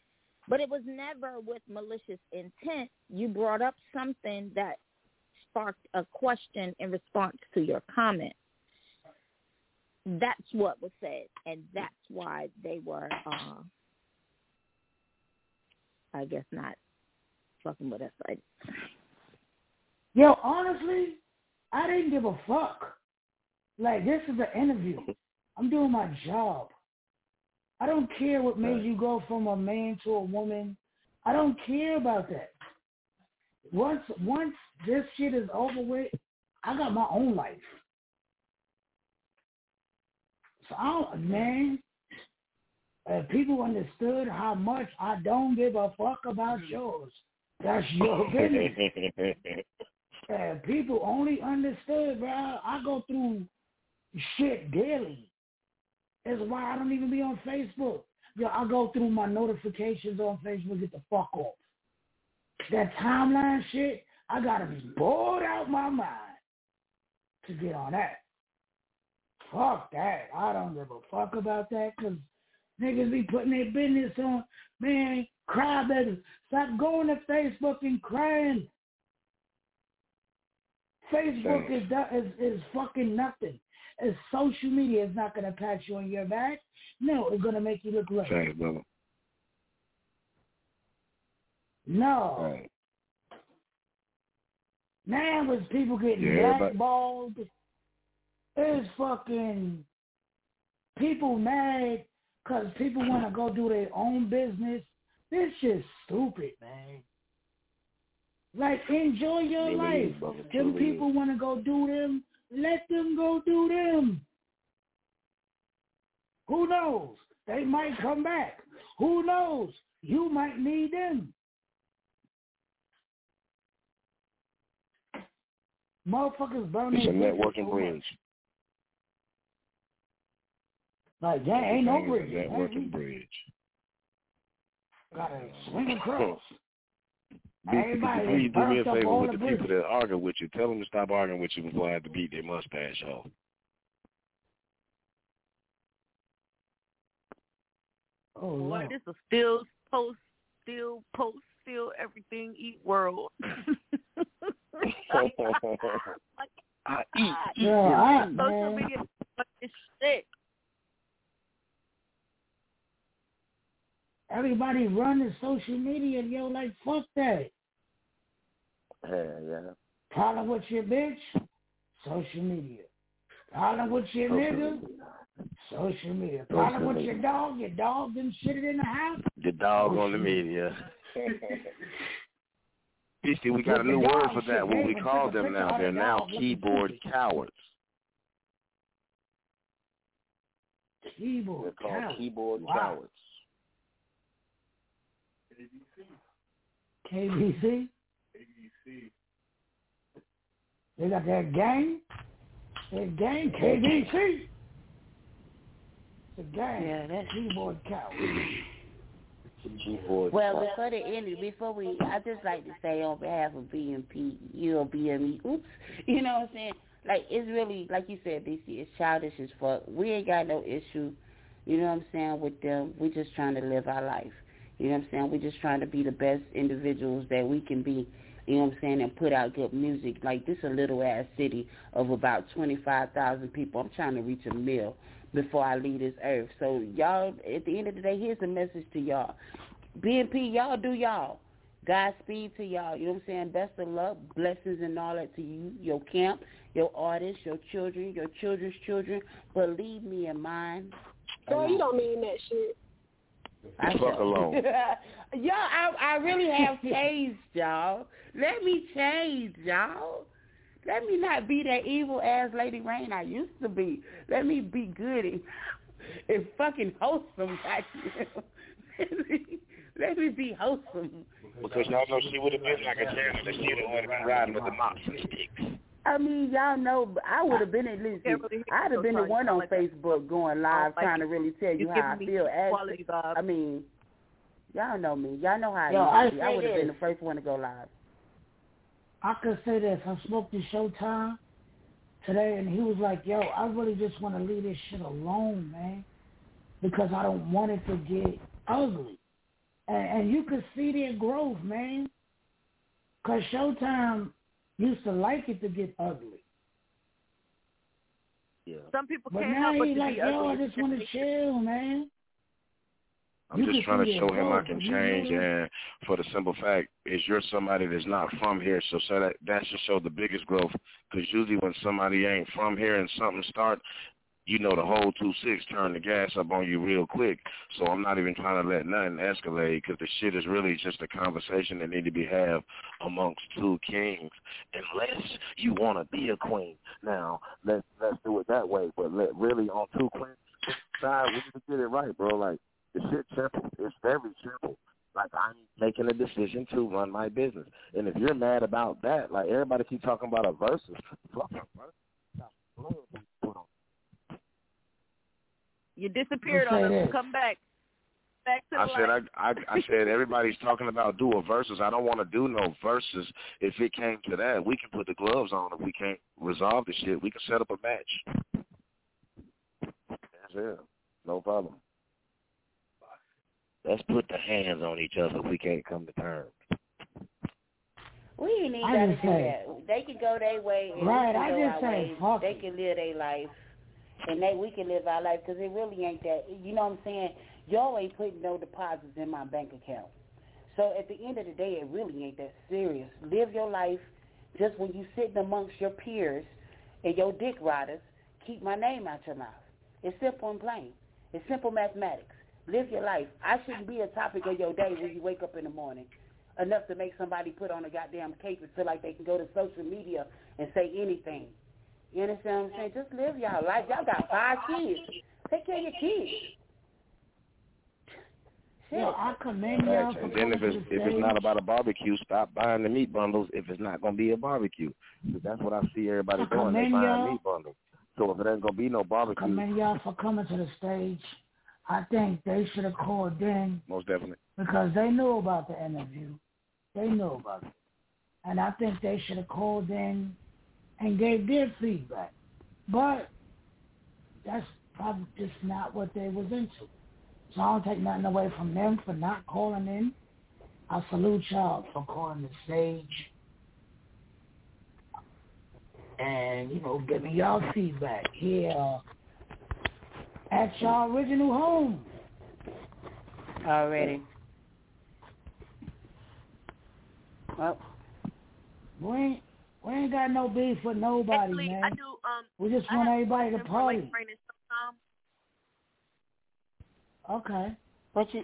But it was never with malicious intent. You brought up something that sparked a question in response to your comment. That's what was said, and that's why they were, uh, I guess, not fucking with us. I, Yo, honestly, I didn't give a fuck. Like this is an interview. I'm doing my job. I don't care what made you go from a man to a woman. I don't care about that. Once once this shit is over with, I got my own life. So I don't, man. If people understood how much I don't give a fuck about yours, that's your business. Uh, people only understood, bro. I go through shit daily. That's why I don't even be on Facebook. Yo, I go through my notifications on Facebook. Get the fuck off. That timeline shit, I gotta be bored out my mind to get on that. Fuck that. I don't give a fuck about that because niggas be putting their business on. Man, cry better. Stop going to Facebook and crying. Facebook is, is is fucking nothing. It's social media. is not gonna pat you on your back. No, it's gonna make you look rough. Thanks, brother. No. Right. Now with people getting Yeah, but- blackballed, it's fucking people mad because people want to go do their own business. This shit's stupid, man. Like, enjoy your life. is. Them people want to go do them. Let them go do them. Who knows? They might come back. Who knows? You might need them. Motherfuckers burn It's a networking bridge. Like, that ain't no bridge. a networking bridge. Gotta swing across. Be- Everybody Please do me a favor with the the people that argue with you. Tell them to stop arguing with you before I have to beat their mustache off. Oh, Boy, Lord. this is still post, still post, still everything eat world. I eat. Yeah, I, Social man. media fucking shit. Everybody running social media, yo, like, fuck that. Yeah, yeah. Problem with your bitch? Social media. Problem with your Social nigga? Social media. Problem with your dog? Your dog done shitted in the house? The dog on the media. Beastie, we got a new word for that. What we call them now? They're now keyboard cowards. Keyboard They're called cowards. keyboard Wow. cowards. KBC. They got that gang. That gang, KBC. It's a gang. Yeah, that's keyboard cowards. Keyboard Well, before the end, before we, I just like to say on behalf of BMP, you or BME, oops, you know what I'm saying? Like it's really, like you said, BC, it's childish as fuck. We ain't got no issue, you know what I'm saying, with them. we're just trying to live our life. You know what I'm saying? We're just trying to be the best individuals that we can be. You know what I'm saying? And put out good music. Like this, a little ass city of about twenty five thousand people. I'm trying to reach a mill before I leave this earth. So y'all, at the end of the day, here's a message to y'all. BNP, y'all do y'all. Godspeed to y'all. You know what I'm saying? Best of luck, blessings and all that to you, your camp, your artists, your children, your children's children. But leave me in mind. Girl, you don't mean that shit. I Fuck know. alone. y'all, I, I really have changed, y'all. Let me change, y'all. Let me not be that evil ass Lady Rain I used to be. Let me be good and, and fucking wholesome. Let me, let me be wholesome. Because y'all know she would have been like a janitor. She would have been riding with the mops and sticks. I mean, y'all know, I would have been at least. I'd have been the one on Facebook going live, trying to really tell you You how I feel. Quality. I mean, y'all know me. Y'all know how Yo, I I used to be. I would have been the first one to go live. I could say this. I spoke to Showtime today, and he was like, "Yo, I really just want to leave this shit alone, man, because I don't want it to get ugly." And, and you could see their growth, man. Cause Showtime used to like it to get ugly, Yeah. Some people but can't now help but he to like, be "Yo, I just want to chill, man." I'm You just trying to show him I can change, know? and for the simple fact is you're somebody that's not from here, so, so that that should show the biggest growth. Because usually when somebody ain't from here and something start, you know the whole two six turn the gas up on you real quick. So I'm not even trying to let nothing escalate because the shit is really just a conversation that need to be had amongst two kings. Unless you want to be a queen, now let's let's do it that way. But let really on two queens side, we need to get it right, bro. Like the shit simple. It's very simple. Like I'm making a decision to run my business, and if you're mad about that, like everybody keep talking about a versus, fuck. You disappeared on say us. Come back. Back to the I said I. I I said everybody's talking about do a versus. I don't want to do no versus. If it came to that, we can put the gloves on. If we can't resolve the shit, we can set up a match. That's it. No problem. Let's put the hands on each other if we can't come to terms. We ain't even got to do that. They can go their way and Right, I go just our say, way. They can live their life, and that we can live our life because it really ain't that. You know what I'm saying? Y'all ain't putting no deposits in my bank account. So at the end of the day, it really ain't that serious. Live your life. Just when you sitting amongst your peers and your dick riders, keep my name out your mouth. It's simple and plain. It's simple mathematics. Live your life. I shouldn't be a topic of your day when you wake up in the morning enough to make somebody put on a goddamn cape and feel like they can go to social media and say anything. You understand what I'm saying? Just live y'all life. Y'all got five kids. Take care of your kids. Shit. Yo, I commend y'all for And then if it's if it's not about a barbecue, stop buying the meat bundles. If it's not gonna be a barbecue, 'Cause that's what I see everybody I doing. They commend buying meat bundles. So if it ain't gonna be no barbecue, I commend y'all for coming to the stage. I think they should have called in most definitely. because they knew about the interview. They knew about it. And I think they should have called in and gave their feedback. But that's probably just not what they was into. So I don't take nothing away from them for not calling in. I salute y'all for calling the stage. And, you know, giving y'all feedback here at y'all original home. Already. Well, We ain't, we ain't got no beef with nobody, Actually, man. I do. Um, we just I want everybody to question for Lady party. Rain and some, Okay. What you?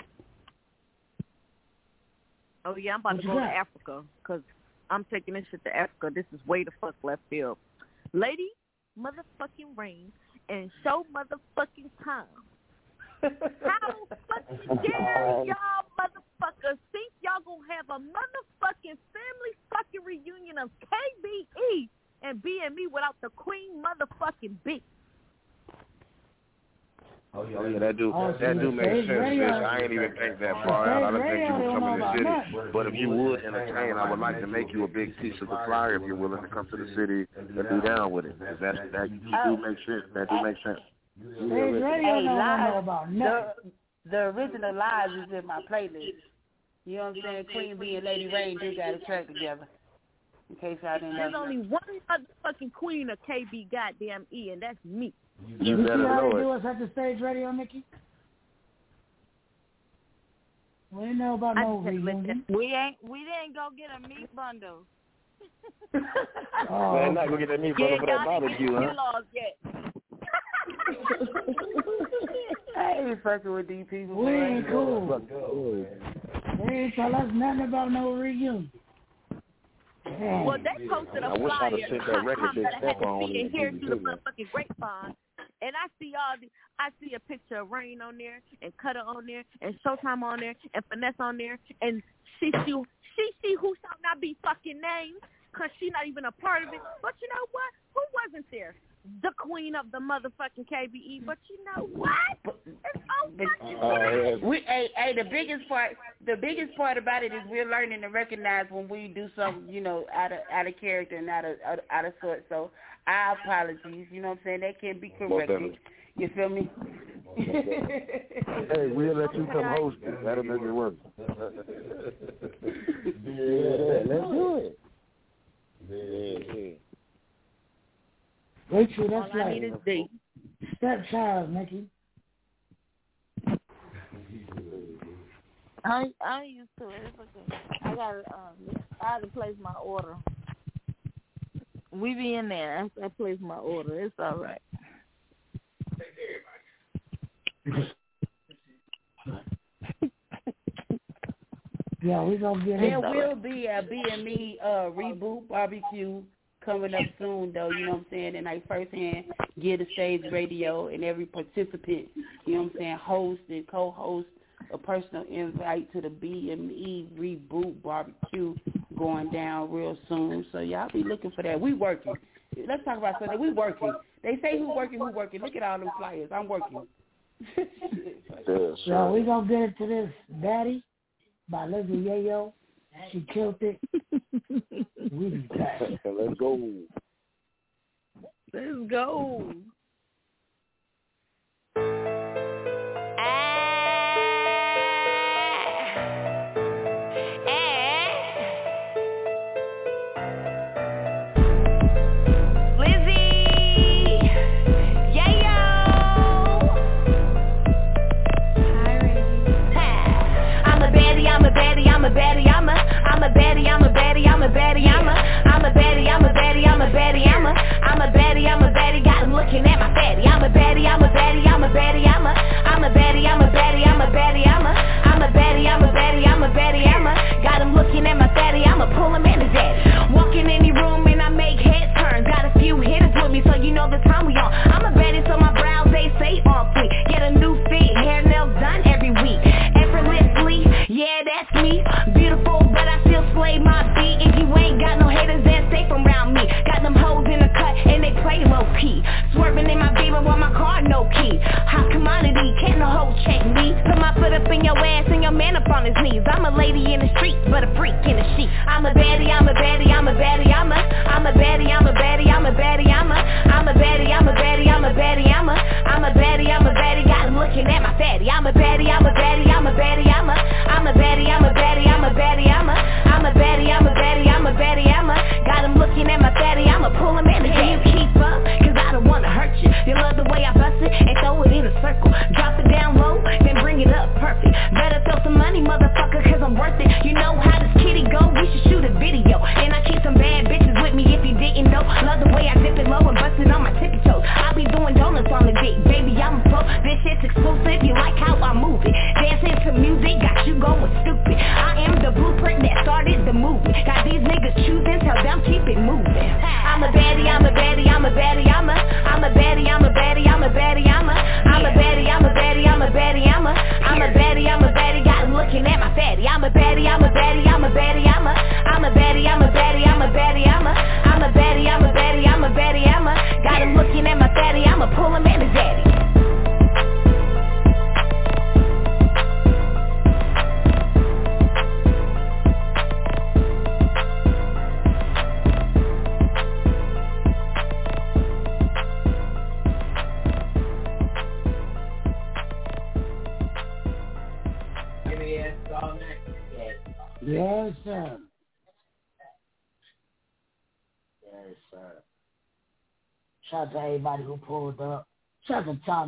Oh yeah, I'm about What to you go to got? Africa because I'm taking this shit to Africa. This is way the fuck left field. Lady motherfucking rain and show motherfucking time. How fucking dare y'all motherfuckers think y'all gonna have a motherfucking family fucking reunion of KBE and BME without the queen motherfucking B? Oh yeah, oh, yeah, that do oh, that do make sense. Bitch. I ain't even think that far out. I don't think you would come to the city, but if you would entertain, I would like to make you a big piece of the flyer if you're willing to come to the city and be down with it. Cause that's that you do make sense. That do make sense. Stage radio hey, live, the, the original lives is in my playlist. You know what I'm saying? Queen Bee and Lady Rain do got a track together. In case I didn't know. There's only one motherfucking queen of KB goddamn E, and that's me. You, you see how they do us at the stage radio, Nikki? We ain't know about no reunion. We ain't. We didn't go get a meat bundle. oh, man, not gonna get that meat bundle for that barbecue, huh? Yet. I ain't fucking with these people. We ain't cool. They ain't tell us nothing about no reunion. Well, they posted a I wish I'd have sent that record that they step on. And here through the motherfucking grapevine, and I see all the, I see a picture of Rain on there, and Cutter on there, and Showtime on there, and Finesse on there, and she she she see who shall not be fucking named, cause she not even a part of it. But you know what? Who wasn't there? The queen of the motherfucking KBE, mm. but you know what? It's oh, we, hey, hey, the biggest part, the biggest part about it is we're learning to recognize when we do something, you know, out of out of character and out of out, out of sort. So, our apologies. You know what I'm saying? That can be corrected. You feel me? hey, we'll let you come host it. That'll make it work. yeah, let's do it. Yeah, yeah. Rachel, that's All like need is stepchild, Nikki. I I used to it. It's okay. I got um I had to place my order. We be in there. I, I place my order. It's all right. yeah, we gonna get There will be a BME uh, reboot barbecue coming up soon though, you know what I'm saying, and I firsthand get a stage radio and every participant, you know what I'm saying, host and co host a personal invite to the BME reboot barbecue going down real soon. So y'all be looking for that. We working. Let's talk about something. We working. They say who working, who working. Look at all them flyers. I'm working. so we gonna get into this Daddy by Lizzie Yayo. She killed it. we be back. Let's go. Let's go.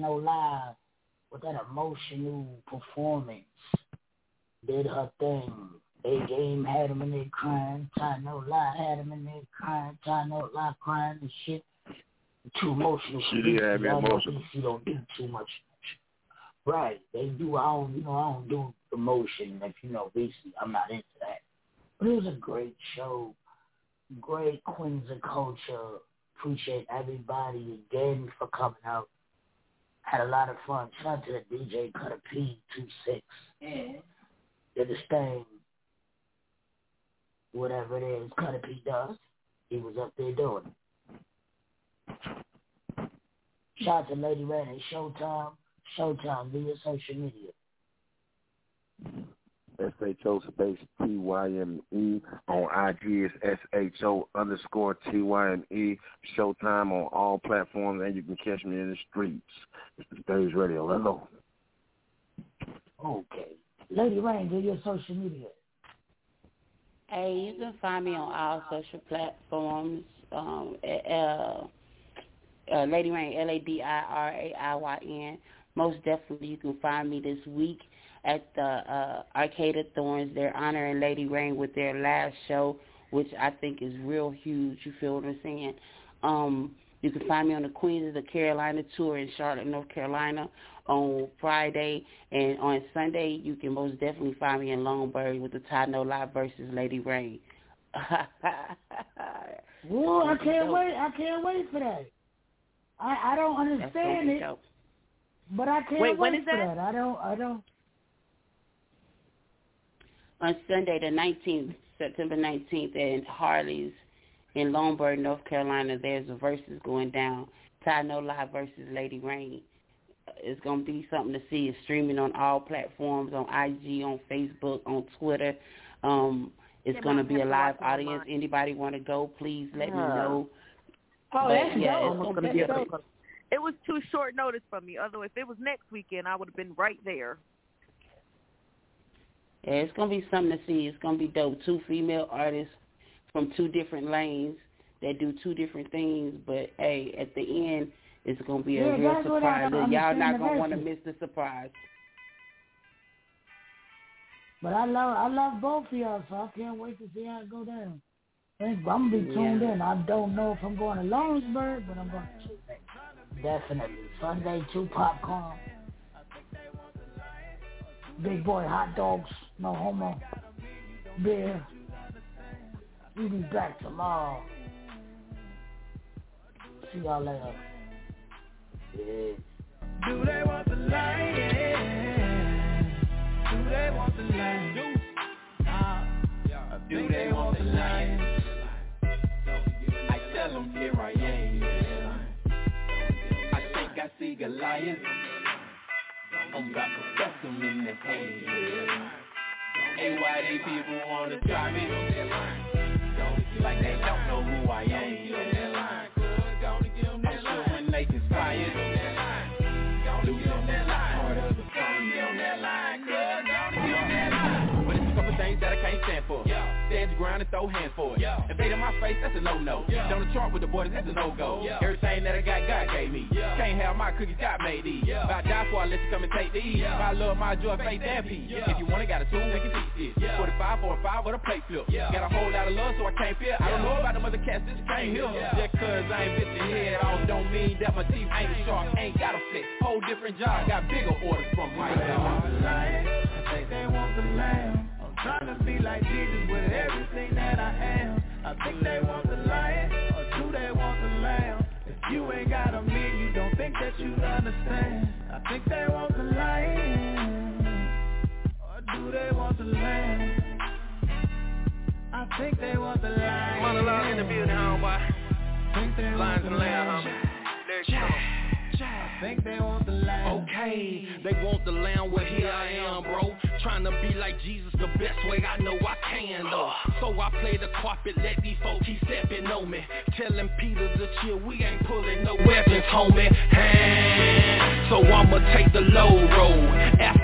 To Live with that emotional performance. Did her thing. A game had him in there crying. Tano Live had him in there crying. Tano Live crying and shit. Too emotional. She did have me emotional. She don't do too much. Right. They do. I don't. You know. I don't do emotion. If you know, basically, I'm not into that. But it was a great show. Great Queens of Culture. Appreciate everybody again for coming out. Had a lot of fun. Shout out to the DJ Cutter P two six. Yeah. Did his thing. Whatever it is Cutter P does. He was up there doing it. Shout out to Lady Red and Showtime. Showtime via social media. S-H-O space T-Y-M-E. On IG is S-H-O underscore T-Y-M-E. Showtime on all platforms, and you can catch me in the streets. It's the Stage Radio. Hello. Okay. Lady Rain, do your social media. Hey, you can find me on all social platforms. Um, uh, uh, Lady Rain, L-A-D-I-R-A-I-Y-N. Most definitely, you can find me this week at the uh, Arcade of Thorns. They're honoring Lady Rain with their last show, which I think is real huge. You feel what I'm saying? Um, you can find me on the Queens of the Carolina tour in Charlotte, North Carolina on Friday. And on Sunday, you can most definitely find me in Longbury with the Ty No Live versus Lady Rain. Whoa, I can't wait. I can't wait for that. I, I don't understand it. Dope. But I can't Wait, wait when is for that? that. I don't. I don't. On Sunday the 19th, September 19th, in Harley's in Longbury, North Carolina, there's a versus going down. Ty No Live versus Lady Rain. It's going to be something to see. It's streaming on all platforms, on IG, on Facebook, on Twitter. Um, it's Yeah, going to be a live audience. Anybody want to go, please let me know. Oh, But, that's yeah, dope. it's gonna gonna be be a- a- It was too short notice for me. Although if it was next weekend, I would have been right there. Yeah, it's gonna be something to see. It's gonna be dope. Two female artists from two different lanes that do two different things, but hey, at the end, it's gonna be a Yeah, real I surprise. don't Y'all not gonna want to miss the surprise. But I love. I love both of y'all, so I can't wait to see how it go down. And I'm gonna be tuned Yeah. in. I don't know if I'm going to Lawrenceburg, but I'm going to. Definitely Sunday, two popcorn, big boy hot dogs, no homo, beer. We be back tomorrow. See y'all later. Yeah. Do they want the lion? Do they want the lion? Uh, do they want the lion? I tell them here I am. I think I see Goliath. I'm about to bust them in the head. Hey, why they people wanna try me? Like they don't know who I am. Your ground and throw hands for it. Invade in my face, that's a no-no. Down the chart with the boys, that's a no-go. Everything that I got, God gave me. Can't have my cookies, God made these. If I die for, I let you come and take these. My love, my joy, faith, and peace. If you want it, got a tool, we can teach this. 45 for a 5 with a plate flip. Got a whole lot of love, so I can't fear. I don't know about them other cats, this came here. Just cause I ain't bit your head off, don't mean that my teeth ain't sharp. Ain't got a fit. Whole different job, got bigger orders from my dog. I think they want the lamb. I'm trying to be like Jesus everything that I am. I think they want the lion, or do they want the lamb? If you ain't got a meat, you don't think that you understand. I think they want the lion, or do they want the lamb? I think they want the lion. Monologue in the building, homeboy. Think Lions and lamb, lamb. homie. There she come. I think they want the. Okay, they want the lamb, well here I am, bro. Trying to be like Jesus the best way I know I can, though. So I play the carpet, let these folks keep stepping on me. Telling Peter to chill, we ain't pulling no weapons, homie. Hey, so I'ma take the low road. After